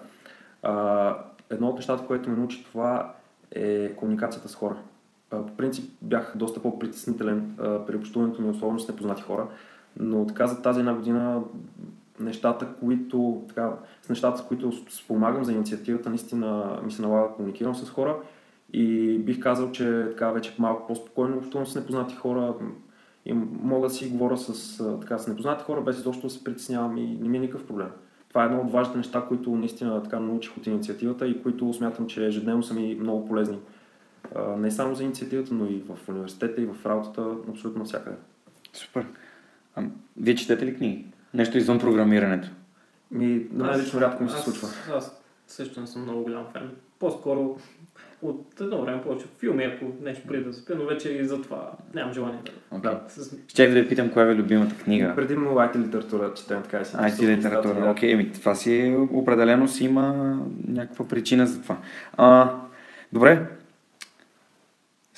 S3: Едно от нещата, което ме научи това е комуникацията с хора. По принцип бях доста по-притеснителен при общуването ми, особено с непознати хора, но така за тази една година нещата, които, така, с нещата, с които спомагам за инициативата, наистина ми се налага да комуникирам с хора и бих казал, че така вече малко по-спокойно общувам с непознати хора и мога да си говоря с, така, с непознати хора, без изобщо да се притеснявам и не ми е никакъв проблем. Това е едно от важните неща, които наистина така научих от инициативата и които смятам, че ежедневно са ми много полезни. Не само за инициативата, но и в университета и в работата, абсолютно навсякъде.
S1: Супер. А, вие четете ли книги? Нещо извън програмирането?
S3: Ми, на мен
S2: Аз-
S3: лично рядко ми се
S2: аз-
S3: случва.
S2: Аз също не съм много голям фен. По-скоро от едно време повече филми, ако нещо преди да спя, но вече и за това нямам желание да.
S1: Okay.
S3: Да.
S2: С...
S1: Щях да ви питам коя ви е любимата книга.
S3: Предимно IT литература четем, така и си.
S1: IT литература. Окей, еми това си определено си има някаква причина за това. А, добре.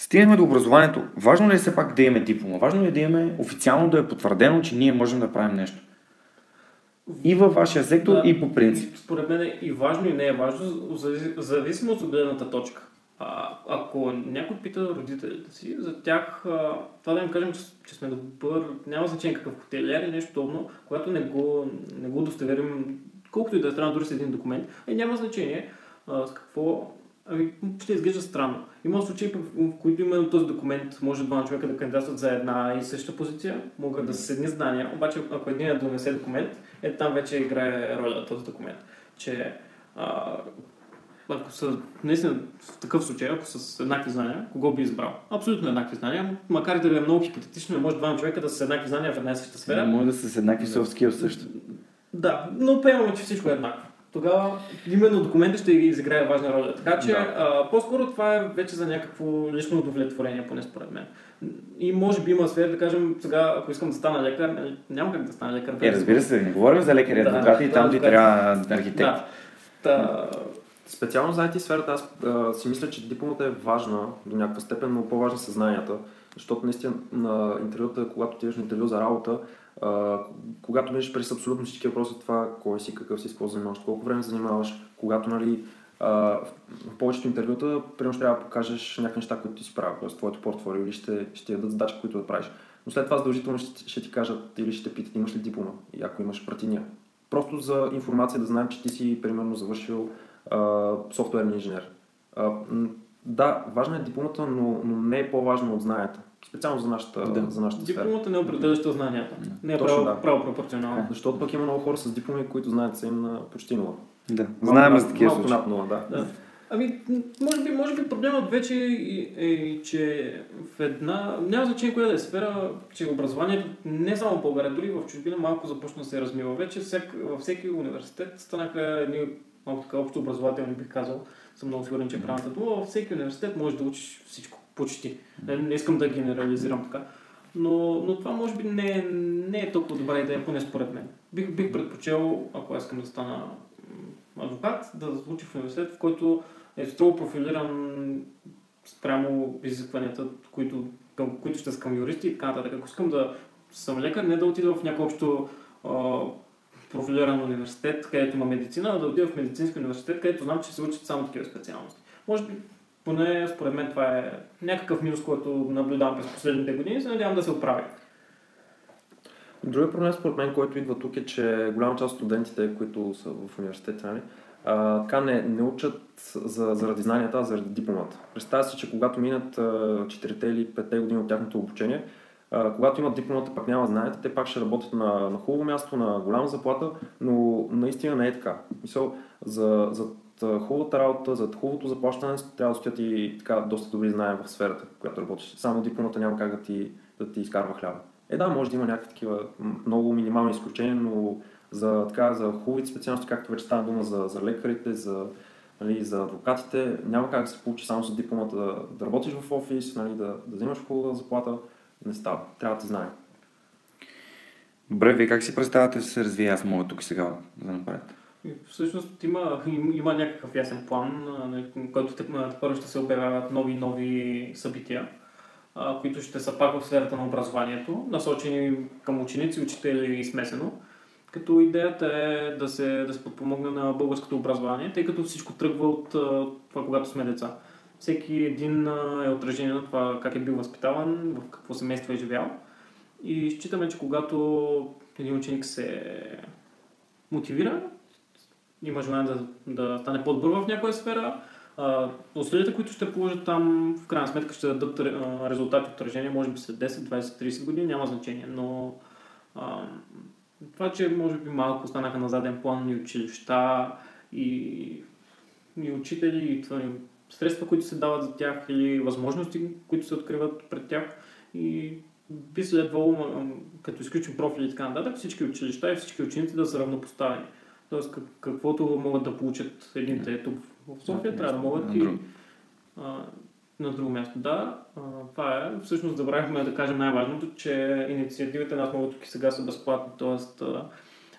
S1: Стигнахме до образованието. Важно ли е все пак да имаме диплома? Важно ли е да имаме официално да е потвърдено, че ние можем да правим нещо? И във вашия сектор,
S2: Да.
S1: и по принцип.
S2: Според мен е и важно и не е важно, зависимо от гледната точка. А, ако някой пита родителите си, за тях а, това да им кажем, че, че сме добър, няма значение какъв хотелиер или нещо подобно, когато не го, не го удостоверим, колкото и да е странно дори с един документ, е, няма значение а, с какво Ами, ще изглежда странно. Има случаи, в които именно този документ може двама човека да кандидатстват за една и съща позиция, могат да са седни знания, обаче ако един е донесе документ, е там вече играе роля този документ. Че а, ако са наистина в такъв случай, ако са с еднакви знания, кого би избрал? Абсолютно еднакви знания, макар и да е много хипотетично, може двама човека да са с еднакви знания в една и съща сфера.
S1: Може да са с еднакви soft също.
S2: Да, но приемаме, че всичко е еднакво. Тогава именно документът ще изиграе важна роля. Така че
S3: Да.
S2: а, по-скоро това е вече за някакво лично удовлетворение, поне според мен. И може би има сфери, да кажем, сега, ако искам да стана лекар, нали, няма как да стана лекар.
S1: Е, разбира се, не говорим за лекари,
S2: Да,
S1: адвокати,
S2: да,
S1: там ти трябва архитект.
S2: Да. Та,
S3: Специално за IT сферата аз а, си мисля, че дипломата е важна до някаква степен, но по-важни са знанията. Защото наистина на интервюта, когато отидеш на интервю за работа, когато минеш през абсолютно всички въпроси, това кой си, какъв си, с какво занимаваш, колко време занимаваш, когато нали, а, в повечето интервюта, примерно трябва да покажеш някакви неща, които ти си правил, т.е. твоето портфолио или ще, ще ти дадат задачи, които да правиш. Но след това задължително ще, ще ти кажат или ще те питат имаш ли диплома и ако имаш пратиния. Просто за информация да знаем, че ти си примерно завършил а, софтуерен инженер. М, да, важна е дипломата, но, но не е по-важна от знанията. Специално за нашата,
S1: Да.
S3: за нашата сфера.
S2: дипломата не е определяща знанията. Не е
S3: Точно,
S2: право,
S3: да.
S2: право пропорционално.
S3: Защото пък има много хора с дипломи, които знаят са им на почти нула.
S1: Да,
S3: Малко
S1: знаем за такива
S3: малко
S1: случаи.
S3: над нула, да.
S2: Да. Ами, може би, може би проблемът вече е, е, че в една... Няма значение коя да е сфера, че образованието не само в България, дори в чужбина малко започна да се размива. Вече всек, във всеки университет станаха едни малко така общо образователни, бих казал. Съм много сигурен, че е правилната дума. Във всеки университет можеш да учиш всичко, почти. Не, не искам да генерализирам така. Но, но това може би не, е- не е толкова добра идея, поне според мен. Бих, бих предпочел, ако искам да стана адвокат, да учи в университет, в който е строго профилиран спрямо изискванията, които, към, които ще към юристи и така нататък. Ако искам да съм лекар, не да отида в някой общо а, профилиран университет, където има медицина, а да отида в медицински университет, където знам, че се учат само такива специалности. Може би, поне според мен това е някакъв минус, който наблюдавам през последните години и се надявам да се оправи.
S3: Другия проблем според мен, който идва тук е, че голяма част от студентите, които са в университета, нали, така не, не учат за, заради знанията, а заради дипломата. Представя си, че когато минат а, 4 или 5 години от тяхното обучение, когато имат дипломата, пак няма знанията, те пак ще работят на, на хубаво място, на голяма заплата, но наистина не е така. Мисъл, за, за хубавата работа, за хубавото заплащане трябва да стоят и така доста добри знания в сферата, в която работиш. Само дипломата няма как да ти, да ти изкарва хляба. Е, да, може да има някакви такива много минимални изключения, но за, така, за хубавите специалности, както вече стана дума за, за лекарите, за, нали, за адвокатите, няма как да се получи само с дипломата да, да работиш в офис, нали, да, да взимаш хубава заплата. Не става. Трябва да ти знае.
S1: Добре, вие как си представяте да се развие аз мога тук сега за напред?
S2: Всъщност има, им- има някакъв ясен план, който те- първо ще се обявяват нови нови събития, които ще са пак в сферата на образованието, насочени към ученици, учители и смесено. Като идеята е да се, да се подпомогне на българското образование, тъй като всичко тръгва от това, когато сме деца. Всеки един е отражение на това как е бил възпитаван, в какво семейство е живял. И считаме, че когато един ученик се мотивира, има желание да, да стане по-добър в някоя сфера. А, усилията, които ще положат там, в крайна сметка ще дадат резултати от отражение, може би след 10, 20, 30 години, няма значение. Но а, това, че може би малко останаха на заден план и училища, и, и учители, и това, и средства, които се дават за тях, или възможности, които се откриват пред тях. И би следвало, като изключим профили и така нататък, всички училища и всички ученици да са равнопоставени. Тоест, как, каквото могат да получат едните тук в София,
S1: На
S2: трябва да могат
S1: на
S2: и а, на друго място. Да, а, това е. Всъщност забравихме да кажем най-важното, че инициативите на могат тук и сега са безплатни. Тоест, а,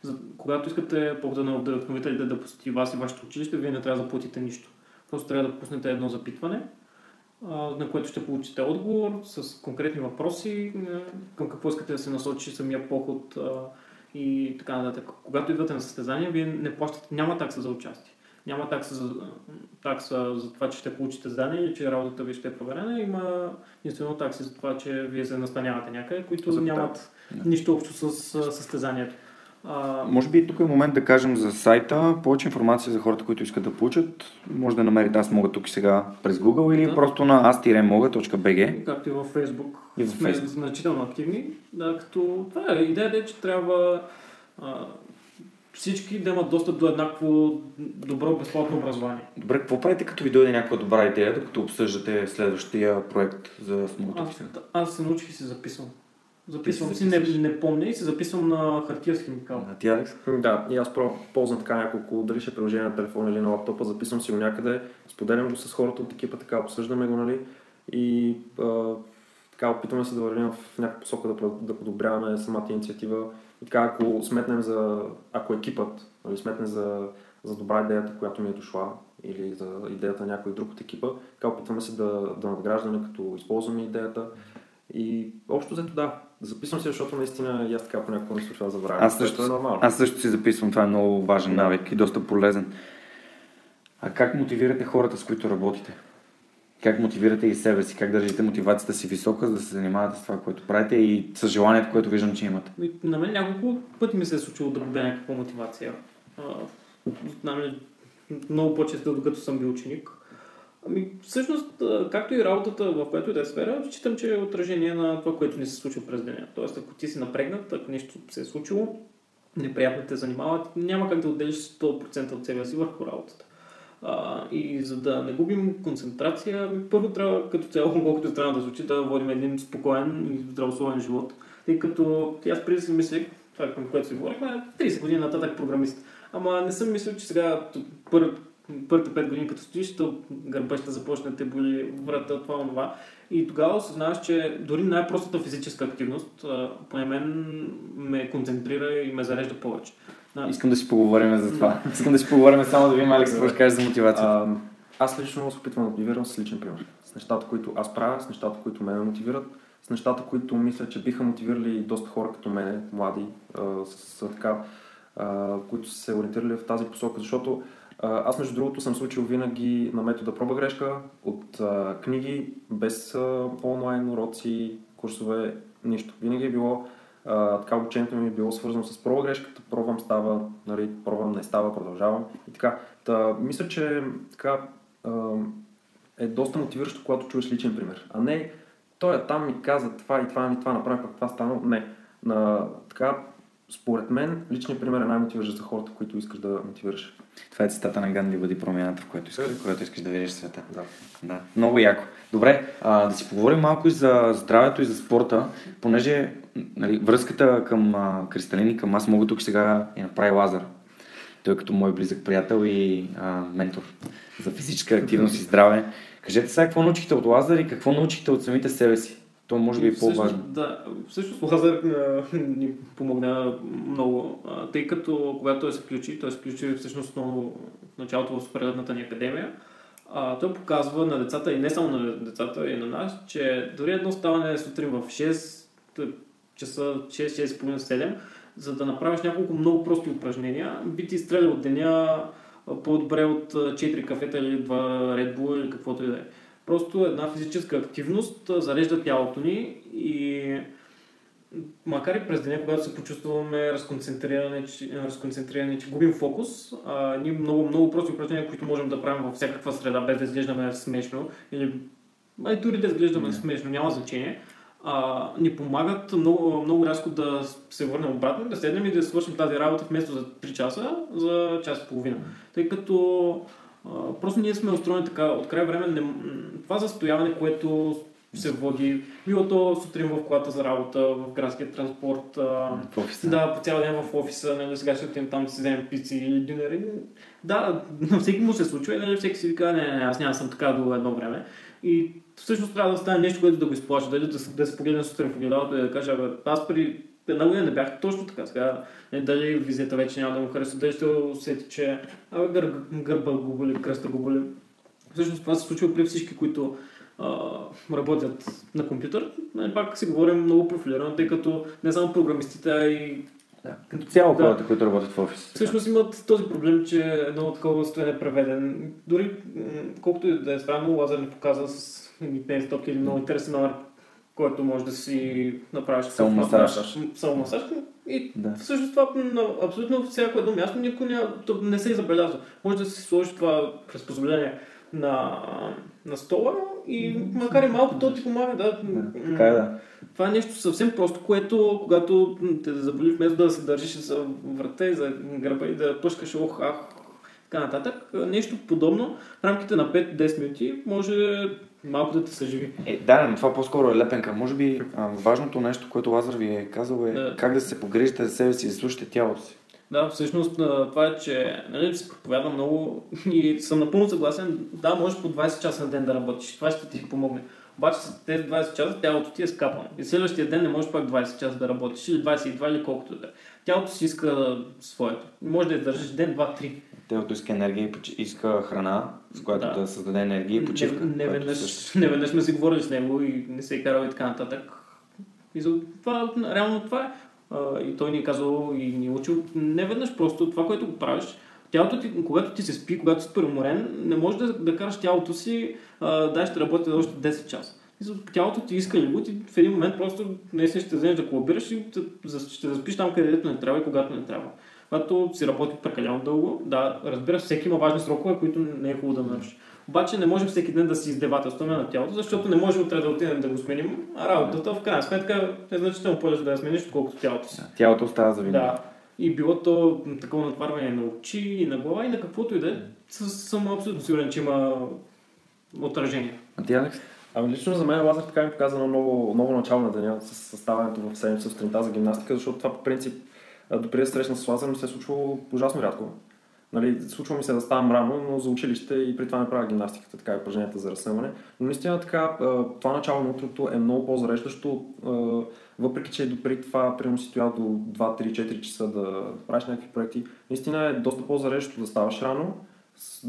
S2: за, когато искате повода на вдъхновителите да посети вас и вашето училище, вие не трябва да платите нищо. Просто трябва да пуснете едно запитване, на което ще получите отговор с конкретни въпроси, към какво искате да се насочи самия поход и така нататък. Когато идвате на състезание, вие не плащате, няма такса за участие. Няма такса за, такса за това, че ще получите задание или че работата ви ще е проверена. Има единствено такси за това, че вие се настанявате някъде, които нямат
S1: Да.
S2: нищо общо с състезанието. А,
S1: Може би тук е момент да кажем за сайта. Повече информация за хората, които искат да получат. Може да намерите аз мога тук и сега през Google или
S2: Да.
S1: просто на аз-мога.bg.
S2: както и във Facebook,
S1: И във
S2: сме
S1: Facebook.
S2: значително активни. Да, като това е идеята е, че трябва а, всички да имат достъп до еднакво добро безплатно образование.
S1: Добре, какво правите като ви дойде някаква добра идея, докато обсъждате следващия проект за Смолток?
S2: Аз, аз се научих и се записвам. Записвам си, не, не помня и се записвам на хартия с химикал.
S1: А ти, Алекс?
S3: Да, и аз ползвам така няколко, дали ще е приложение на телефона или на лаптопа, записвам си го някъде, споделям го с хората от екипа, така обсъждаме го, нали? И а, така опитваме се да вървим в някаква посока да, да подобряваме самата инициатива. И така, ако сметнем за, ако екипът, нали, сметне за, за добра идеята, която ми е дошла, или за идеята на някой друг от екипа, така опитваме се да, да надграждаме, като използваме идеята. И общо взето да, записвам се, защото наистина и аз така понякога не случва да забравям.
S1: Аз също,
S3: е нормално.
S1: аз също си записвам, това е много важен навик и доста полезен. А как мотивирате хората, с които работите? Как мотивирате и себе си? Как държите мотивацията си висока, за да се занимавате с това, което правите и с желанието, което виждам, че имате?
S2: На мен няколко пъти ми се е случило да губя някаква мотивация. А, нали, много по-често, докато съм бил ученик. Ами, всъщност, както и работата, в която и да е сфера, считам, че е отражение на това, което ни се случва през деня. Тоест, ако ти си напрегнат, ако нещо се е случило, неприятно те занимават, няма как да отделиш 100% от себе си върху работата. А, и за да не губим концентрация, ами, първо трябва като цяло, колкото странно да звучи, да водим един спокоен и здравословен живот. Тъй като аз преди си мислех, това към което си говорихме, 30 години нататък програмист. Ама не съм мислил, че сега т- пър, първите 5 години като стоиш, то гърба ще започне да те боли врата, това, това. И тогава осъзнаваш, че дори най-простата физическа активност, поне мен ме концентрира и ме зарежда повече. Да.
S1: Искам да си поговорим за това. Искам да си поговорим само да видим, Алекс, какво ще кажеш за мотивацията.
S3: А, аз лично се опитвам да мотивирам с личен пример. С нещата, които аз правя, с нещата, които ме мотивират, с нещата, които мисля, че биха мотивирали доста хора като мене, млади, а, с, с, така, а, които са се ориентирали в тази посока, защото аз между другото съм случил винаги на метода проба грешка от книги, без а, онлайн уроци, курсове, нищо. Винаги е било така обучението ми е било свързано с проба грешката, пробвам, става, нали, пробвам, не става, продължавам и така. Та, мисля, че така е доста мотивиращо, когато чуеш личен пример. А не, той е там ми каза това и това ми това направи, пък това стана. Не. На, така, според мен, личният пример е най-мотивиращ за хората, които искаш да мотивираш.
S1: Това е цитата на Ганди, бъди промяната, в която искаш, в която искаш да видиш света.
S3: Да.
S1: Да, много яко. Добре, а, да си поговорим малко и за здравето и за спорта, понеже нали, връзката към а, Кристалин и към аз мога тук сега и направи Лазар. Той е като мой близък приятел и а, ментор за физическа активност и здраве. Кажете сега какво научихте от Лазар и какво научихте от самите себе си. То може би е по-важно.
S2: Да, всъщност Лазар а, ни помогна много, а, тъй като когато той се включи, той се включи всъщност много в началото в суперредната ни академия, а, той показва на децата и не само на децата, и на нас, че дори едно ставане сутрин в 6 часа, 6-6.30, 7, за да направиш няколко много прости упражнения, би ти изстрелял от деня по-добре от 4 кафета или 2 Red Bull или каквото и да е. Просто една физическа активност зарежда тялото ни и макар и през деня, когато се почувстваме разконцентрирани, че, разконцентрирани, че губим фокус, а, ние много, много прости упражнения, които можем да правим във всякаква среда, без да изглеждаме смешно или ай, дори да изглеждаме
S1: Не.
S2: смешно, няма значение, а, ни помагат много, много рязко да се върнем обратно, да седнем и да свършим тази работа вместо за 3 часа, за час и половина. Тъй като а, просто ние сме устроени така, от край време не, това застояване, което се води, било то сутрин в колата за работа, в градския транспорт,
S1: В офиса.
S2: да, по цял ден в офиса, нали, сега ще отидем там да си вземем пици или дюнери. Да, на всеки му се случва и нали, всеки си вика, не, не, аз няма съм така до едно време. И всъщност трябва да стане нещо, което да го изплаща, дали да, да се погледне сутрин в огледалото и да каже, аз при една година не бях точно така. Сега, не, дали визията вече няма да му хареса, дали ще усети, че абе, гър, гърба го боли, кръста го боли. Всъщност това се случва при всички, които а, работят на компютър. Нали, пак си говорим много профилирано, тъй като не само програмистите, а и
S1: Да. Като цяло
S2: Да.
S1: хората, които работят в офис.
S2: всъщност имат този проблем, че едно такова състояние е преведен. Дори колкото и да е странно, Лазар ни показа с 500 или много интересен номер който може да си направиш
S1: Самомасаж.
S2: масаж. Самомасаж. И
S1: Да.
S2: всъщност това на абсолютно всяко едно място никой то не се забелязва. Може да си сложиш това приспособление на, на стола и макар и малко, то ти помага. Да,
S1: Да, така е, да.
S2: Това е нещо съвсем просто, което когато те заболи вместо да се държиш за врата и за гърба и да пъшкаш ох, ах, така нататък, нещо подобно в рамките на 5-10 минути може малко да те съживи.
S1: Е, да, но това по-скоро е лепенка. Може би а, важното нещо, което Лазар ви е казал е
S2: Да.
S1: как да се погрижите за себе си и да слушате тялото си.
S2: Да, всъщност това е, че нали, се проповядва много и съм напълно съгласен. Да, можеш по 20 часа на ден да работиш. Това ще ти помогне. Обаче с тези 20 часа тялото ти е скапано. И следващия ден не можеш пак 20 часа да работиш или 22 или колкото да е. Тялото си иска своето. Може да издържиш ден, 2, 3.
S1: Тялото иска енергия и иска храна, с която
S2: Да.
S1: да, създаде енергия и почивка.
S2: Не, не, веднъж,
S1: също-
S2: не веднъж сме си говорили с него и не се е карал и така нататък. И за това, реално това е. И той ни е казал и ни е учил не веднъж просто това, което го правиш. Тялото ти, когато ти се спи, когато си преуморен, не можеш да, да караш тялото си, а, дай ще работи още 10 часа. И Тялото ти иска ли го, ти в един момент просто наистина ще вземеш да колабираш и да- ще заспиш там, където не трябва и когато не трябва. Когато си работи прекалено дълго, да, разбира се, всеки има важни срокове, които не е хубаво да нарушиш. Обаче не може всеки ден да си издевателстваме на тялото, защото не може утре да отидем да го сменим, а работата в крайна сметка е значително по-лесно да я смениш, отколкото тялото си.
S1: Тялото остава за винаги.
S2: Да. И било то такова натварване на очи, и на глава, и на каквото и да е, съм абсолютно сигурен, че има отражение.
S1: А ти, Алекс?
S3: Ами лично за мен Лазар така ми показа едно ново, ново начало на деня с съставянето в 7 часа сутринта за гимнастика, защото това по принцип допреди да срещна с Лазар ми се е случвало ужасно рядко. Нали, случва ми се да ставам рано, но за училище и при това не правя гимнастиката, така и упражненията за разсъмване. Но наистина така, това начало на утрото е много по-зареждащо, въпреки че допреди това, примерно си стоял до 2, 3, 4 часа да правиш някакви проекти. Наистина е доста по-зареждащо да ставаш рано,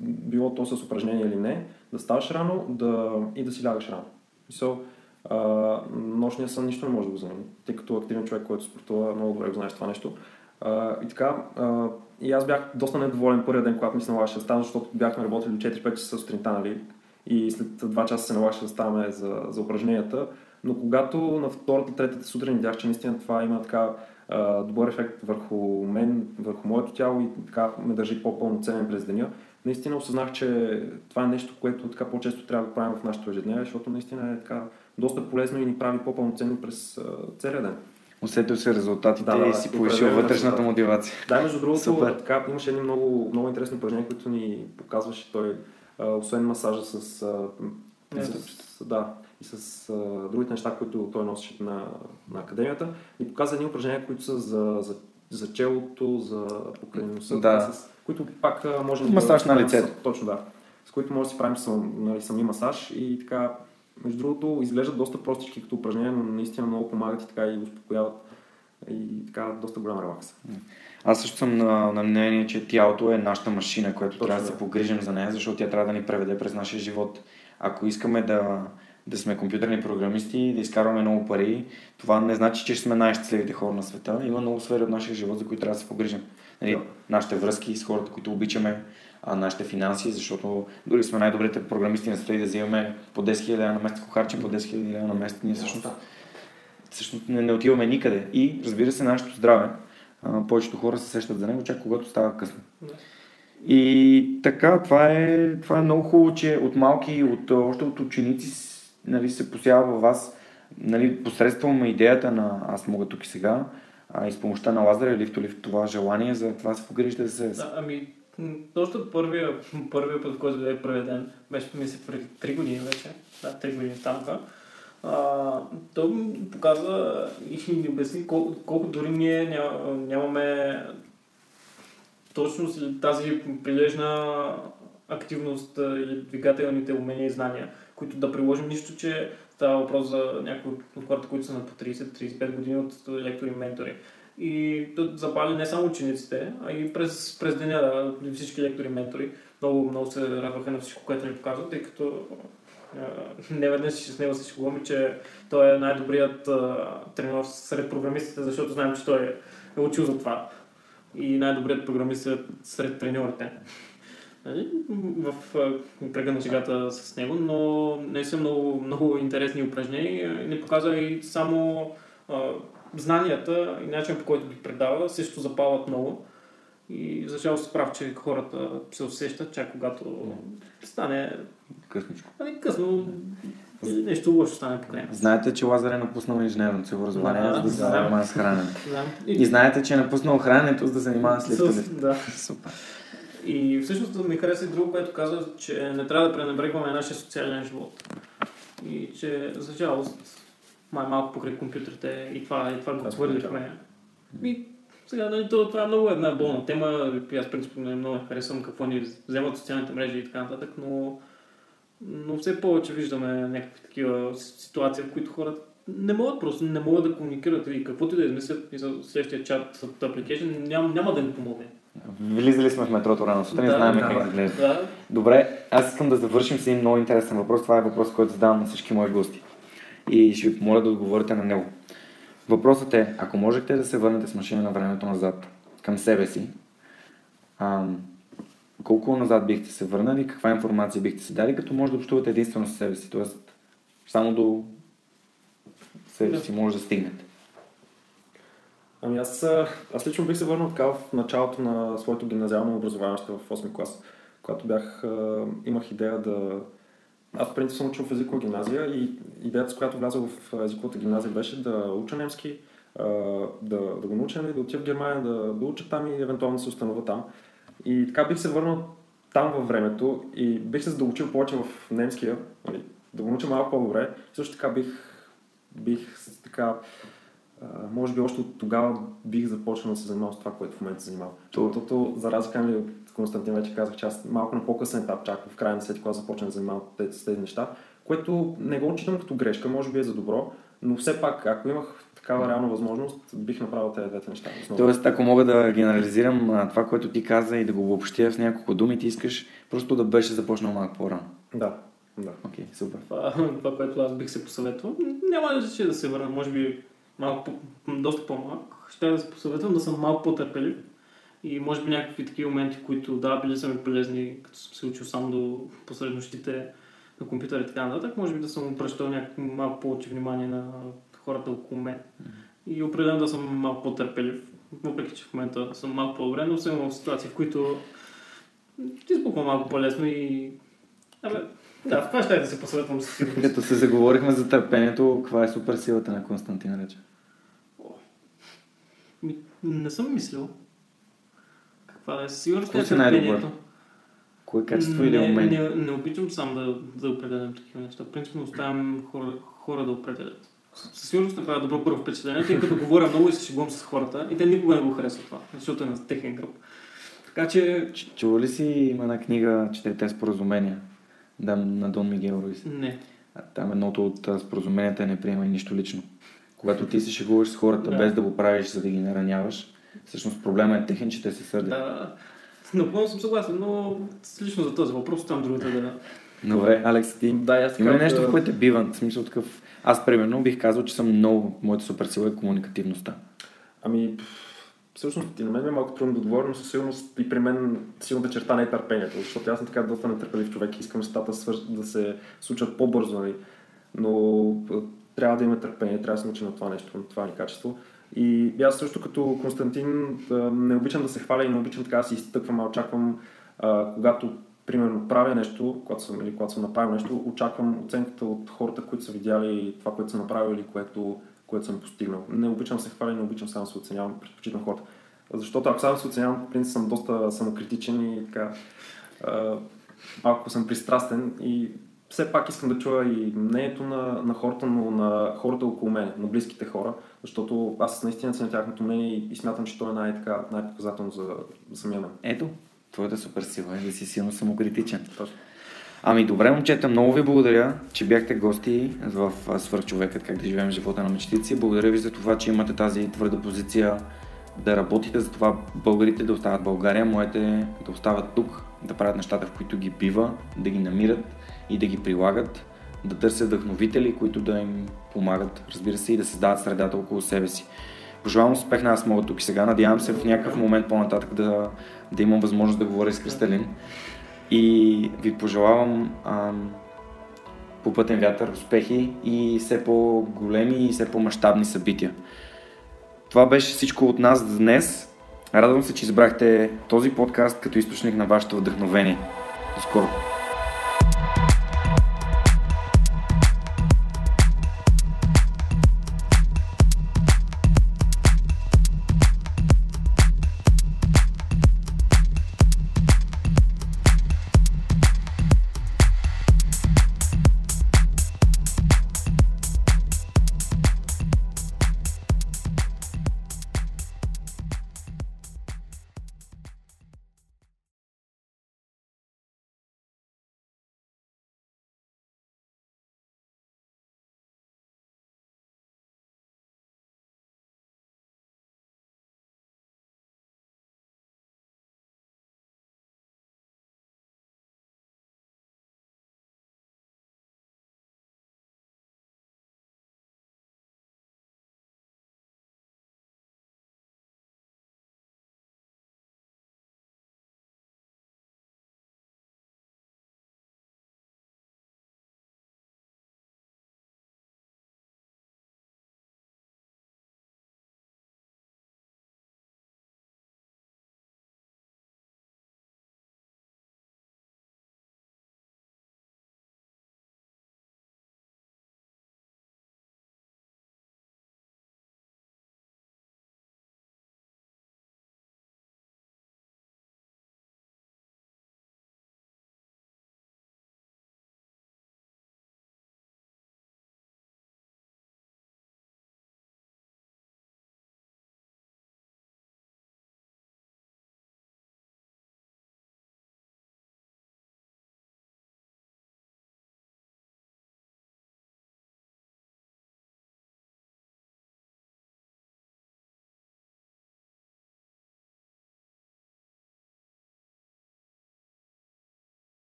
S3: било то с упражнение или не, да ставаш рано да, и да си лягаш рано. Мисъл, а, нощния сън нищо не може да го замени, тъй като активен човек, който спортува, много добре го знаеш това нещо. А, и така, а, и аз бях доста недоволен първия ден, когато ми се налагаше да ставам, защото бяхме работили до 4-5 часа сутринта, нали? И след 2 часа се налагаше да ставаме за, за упражненията. Но когато на втората, третата сутрин видях, че наистина това има така а, добър ефект върху мен, върху моето тяло и така ме държи по-пълноценен през деня, наистина осъзнах, че това е нещо, което така по-често трябва да правим в нашето ежедневие, защото наистина е така доста полезно и ни прави по-пълноценни през целия ден.
S1: Усетил си резултатите
S3: Да, да,
S1: и си повишил вътрешната мотивация.
S3: Да, между другото,
S1: Супер.
S3: така, имаше едни много, много интересни упражнения, които ни показваше той, освен масажа с,
S2: Не,
S3: с, с, да, и с а, другите неща, които той носеше на, на академията, ни показа едни упражнения, които са за, за, за челото, за покрай носа,
S1: Да.
S3: с, които пак може да
S1: Масаж на лицето.
S3: с- Точно да. С които може да си правим сам, нали, сами масаж и така, между другото, изглеждат доста простички като упражнения, но наистина много помагат и така и успокояват и така доста голям релакс.
S1: Аз също съм на, на мнение, че тялото е нашата машина, която
S3: Точно
S1: трябва да се погрижим за нея, защото тя трябва да ни преведе през нашия живот. Ако искаме да, да сме компютърни програмисти, да изкарваме много пари, това не значи, че сме най-щастливите хора на света. Има много сфери от нашия живот, за които трябва да се погрижим. Нали,
S3: Да.
S1: Нашите връзки с хората, които обичаме, а нашите финанси, защото дори сме най-добрите програмисти на света и да взимаме по 10 000 лева на месец, ако харчим по 10 000 лева на месец, ние всъщност всъщност не, не отиваме никъде. И разбира се, нашето здраве. А, повечето хора се сещат за него, чак когато става късно. И така, това е, това е много хубаво, че от малки, от, още от ученици нали, се посява във вас нали, посредством идеята на аз мога тук и сега а, и с помощта на Лазара или в това желание за това се погрижите за себе си.
S2: Да, ами, точно първия, първия път, в който бе проведен, беше мисля преди 3 години вече, да, 3 години станаха, а, той ми показа и ни обясни колко, колко дори ние ня- нямаме точно тази прилежна активност или двигателните умения и знания, които да приложим. Нищо, че става въпрос за някои от хората, които са на по 30-35 години от лектори и ментори. И то запали не само учениците, а и през, през деня да, всички лектори и ментори много, много се радваха на всичко, което ни показват, тъй като не веднъж с него се шегуваме, че той е най-добрият тренер сред програмистите, защото знаем, че той е учил за това. И най-добрият програмист е сред треньорите. Нали, в кръга на шегата с него, но не са много, много интересни упражнения. Не показва и само а, знанията и начин по който ги предава, също запалват много. И за жалост се прав, че хората се усещат, чак когато стане
S1: Късничко.
S2: ами, късно или нещо лошо стане покрай нас.
S1: Знаете, че Лазар е напуснал инженерното си образование,
S2: Да,
S1: за да се
S2: знам.
S1: занимава с хранене.
S2: Да.
S1: И знаете, че е напуснал храненето, за да се занимава с.
S2: С- да.
S1: Супер.
S2: И всъщност ми хареса и друго, което каза, че не трябва да пренебрегваме нашия социален живот. И че за жалост май малко покрай компютрите и това, и това го
S3: Аз
S2: твърдихме. И сега, нали, то- това е много една болна тема. Аз, принципно, не много харесвам какво ни вземат социалните мрежи и така нататък, но, но все повече виждаме някакви такива ситуации, в които хората не могат просто, не могат да комуникират и каквото и да измислят и за следващия чат от application няма, няма да им помогне.
S1: Влизали сме в метрото рано сутрин,
S2: Да,
S1: знаем
S2: да.
S1: как изглежда.
S2: Да,
S1: Добре, аз искам да завършим с един много интересен въпрос. Това е въпрос, който задавам на всички мои гости. И ще ви помоля да отговорите на него. Въпросът е, ако можехте да се върнете с машина на времето назад към себе си, ам, колко назад бихте се върнали, каква информация бихте си дали, като може да общувате единствено с себе си, т.е. само до себе си може да стигнете.
S3: Ами аз, аз лично бих се върнал така в началото на своето гимназиално образование, още в 8 клас, когато бях, имах идея да... Аз в принцип съм учил в езикова гимназия и идеята, с която влязох в езиковата гимназия беше да уча немски, да, да го науча, нали, да отида в Германия, да, да уча там и евентуално да се установя там. И така бих се върнал там във времето и бих се задълбочил повече в немския, нали, да го науча малко по-добре. Също така бих, бих така може би още от тогава бих започнал да се занимавам с това, което в момента се занимавам. Защото, за разлика нали, от Константин вече казах, че аз малко на по-късен етап, чак в края на след когато започнах да занимавам с тези неща, което не го отчитам като грешка, може би е за добро, но все пак, ако имах такава реална възможност, бих направил тези двете неща. Основно.
S1: Тоест, ако мога да генерализирам това, което ти каза и да го обобщя с няколко думи, ти искаш просто да беше започнал малко по-рано.
S3: Да, да.
S1: Окей, супер.
S2: това, това, което аз бих се посъветвал. Няма да че да се върна, може би малко, доста по-малък. Ще да се посъветвам да съм малко по-търпелив. И може би някакви такива моменти, които да, били са ми полезни, като съм се учил само до посреднощите на компютъра и така нататък, може би да съм обръщал някакво малко повече внимание на хората около мен. И определено да съм малко по-търпелив, въпреки че в момента съм малко по-добре, но съм в ситуации, в които ти спуква малко по-лесно и... Абе, да, в това ще да се посъветвам със сигурност.
S1: Като се заговорихме за търпението, каква е супер силата на Константин Рече?
S2: Ми, не съм мислил. Каква да е? Сигурност
S1: Кой
S2: е търпението.
S1: Кое качество или
S2: не,
S1: умение?
S2: не, не обичам сам да, да определям такива неща. Принципно оставям хора, хора да определят. Със сигурност не правя добро първо впечатление, тъй като говоря много и се шегувам с хората и те никога не го харесват това, защото е на техен гръб. Така че,
S1: Чува ли си, има една книга Четирите споразумения да, на Дон Мигел Руис?
S2: не.
S1: А Там едното от а, споразуменията не приемай нищо лично. Когато ти се шегуваш с хората
S2: Да.
S1: без да го правиш, за да ги нараняваш, всъщност проблема е техен, че те се сърдят.
S2: Да, напълно съм съгласен, но лично за този въпрос там другата да...
S1: Добре, Алекс, ти
S3: Да, и аз
S1: има нещо,
S3: да-
S1: в което е биван? В смисъл такъв... Аз, примерно, бих казал, че съм много... Моята супер сила е комуникативността.
S3: Ами, всъщност и на мен ми е малко трудно да отговоря, но със сигурност и при мен силната черта не е търпението, защото аз съм така доста нетърпелив човек и искам нещата да се случват по-бързо, нали? но трябва да има търпение, трябва да се научи на това нещо, на това ни качество. И аз също като Константин не обичам да се хваля и не обичам така да си изтъквам, а очаквам, когато примерно правя нещо, когато съм, или когато съм направил нещо, очаквам оценката от хората, които са видяли това, което съм направил или което, което съм постигнал. Не обичам се хваля, не обичам само се оценявам, предпочитам хората. Защото ако само се оценявам, по принцип съм доста самокритичен и така а, малко съм пристрастен и все пак искам да чуя и мнението на, на хората, но на хората около мен, на близките хора, защото аз наистина ценя тяхното мнение и, и смятам, че то е най-така, най-показателно за, за самия мен.
S1: Ето, твоята супер сила е да си силно самокритичен.
S3: Точно.
S1: Ами добре, момчета, много ви благодаря, че бяхте гости в Свърхчовекът, как да живеем живота на мечтици. Благодаря ви за това, че имате тази твърда позиция да работите за това българите да остават в България, моите да остават тук, да правят нещата, в които ги бива, да ги намират и да ги прилагат, да търсят вдъхновители, които да им помагат, разбира се, и да създават средата около себе си. Пожелавам успех на аз мога тук и сега. Надявам се в някакъв момент по-нататък да, да имам възможност да говоря с Кристалин. И ви пожелавам ам, по пътен вятър успехи и все по-големи и все по-масштабни събития. Това беше всичко от нас днес. Радвам се, че избрахте този подкаст като източник на вашето вдъхновение. До скоро!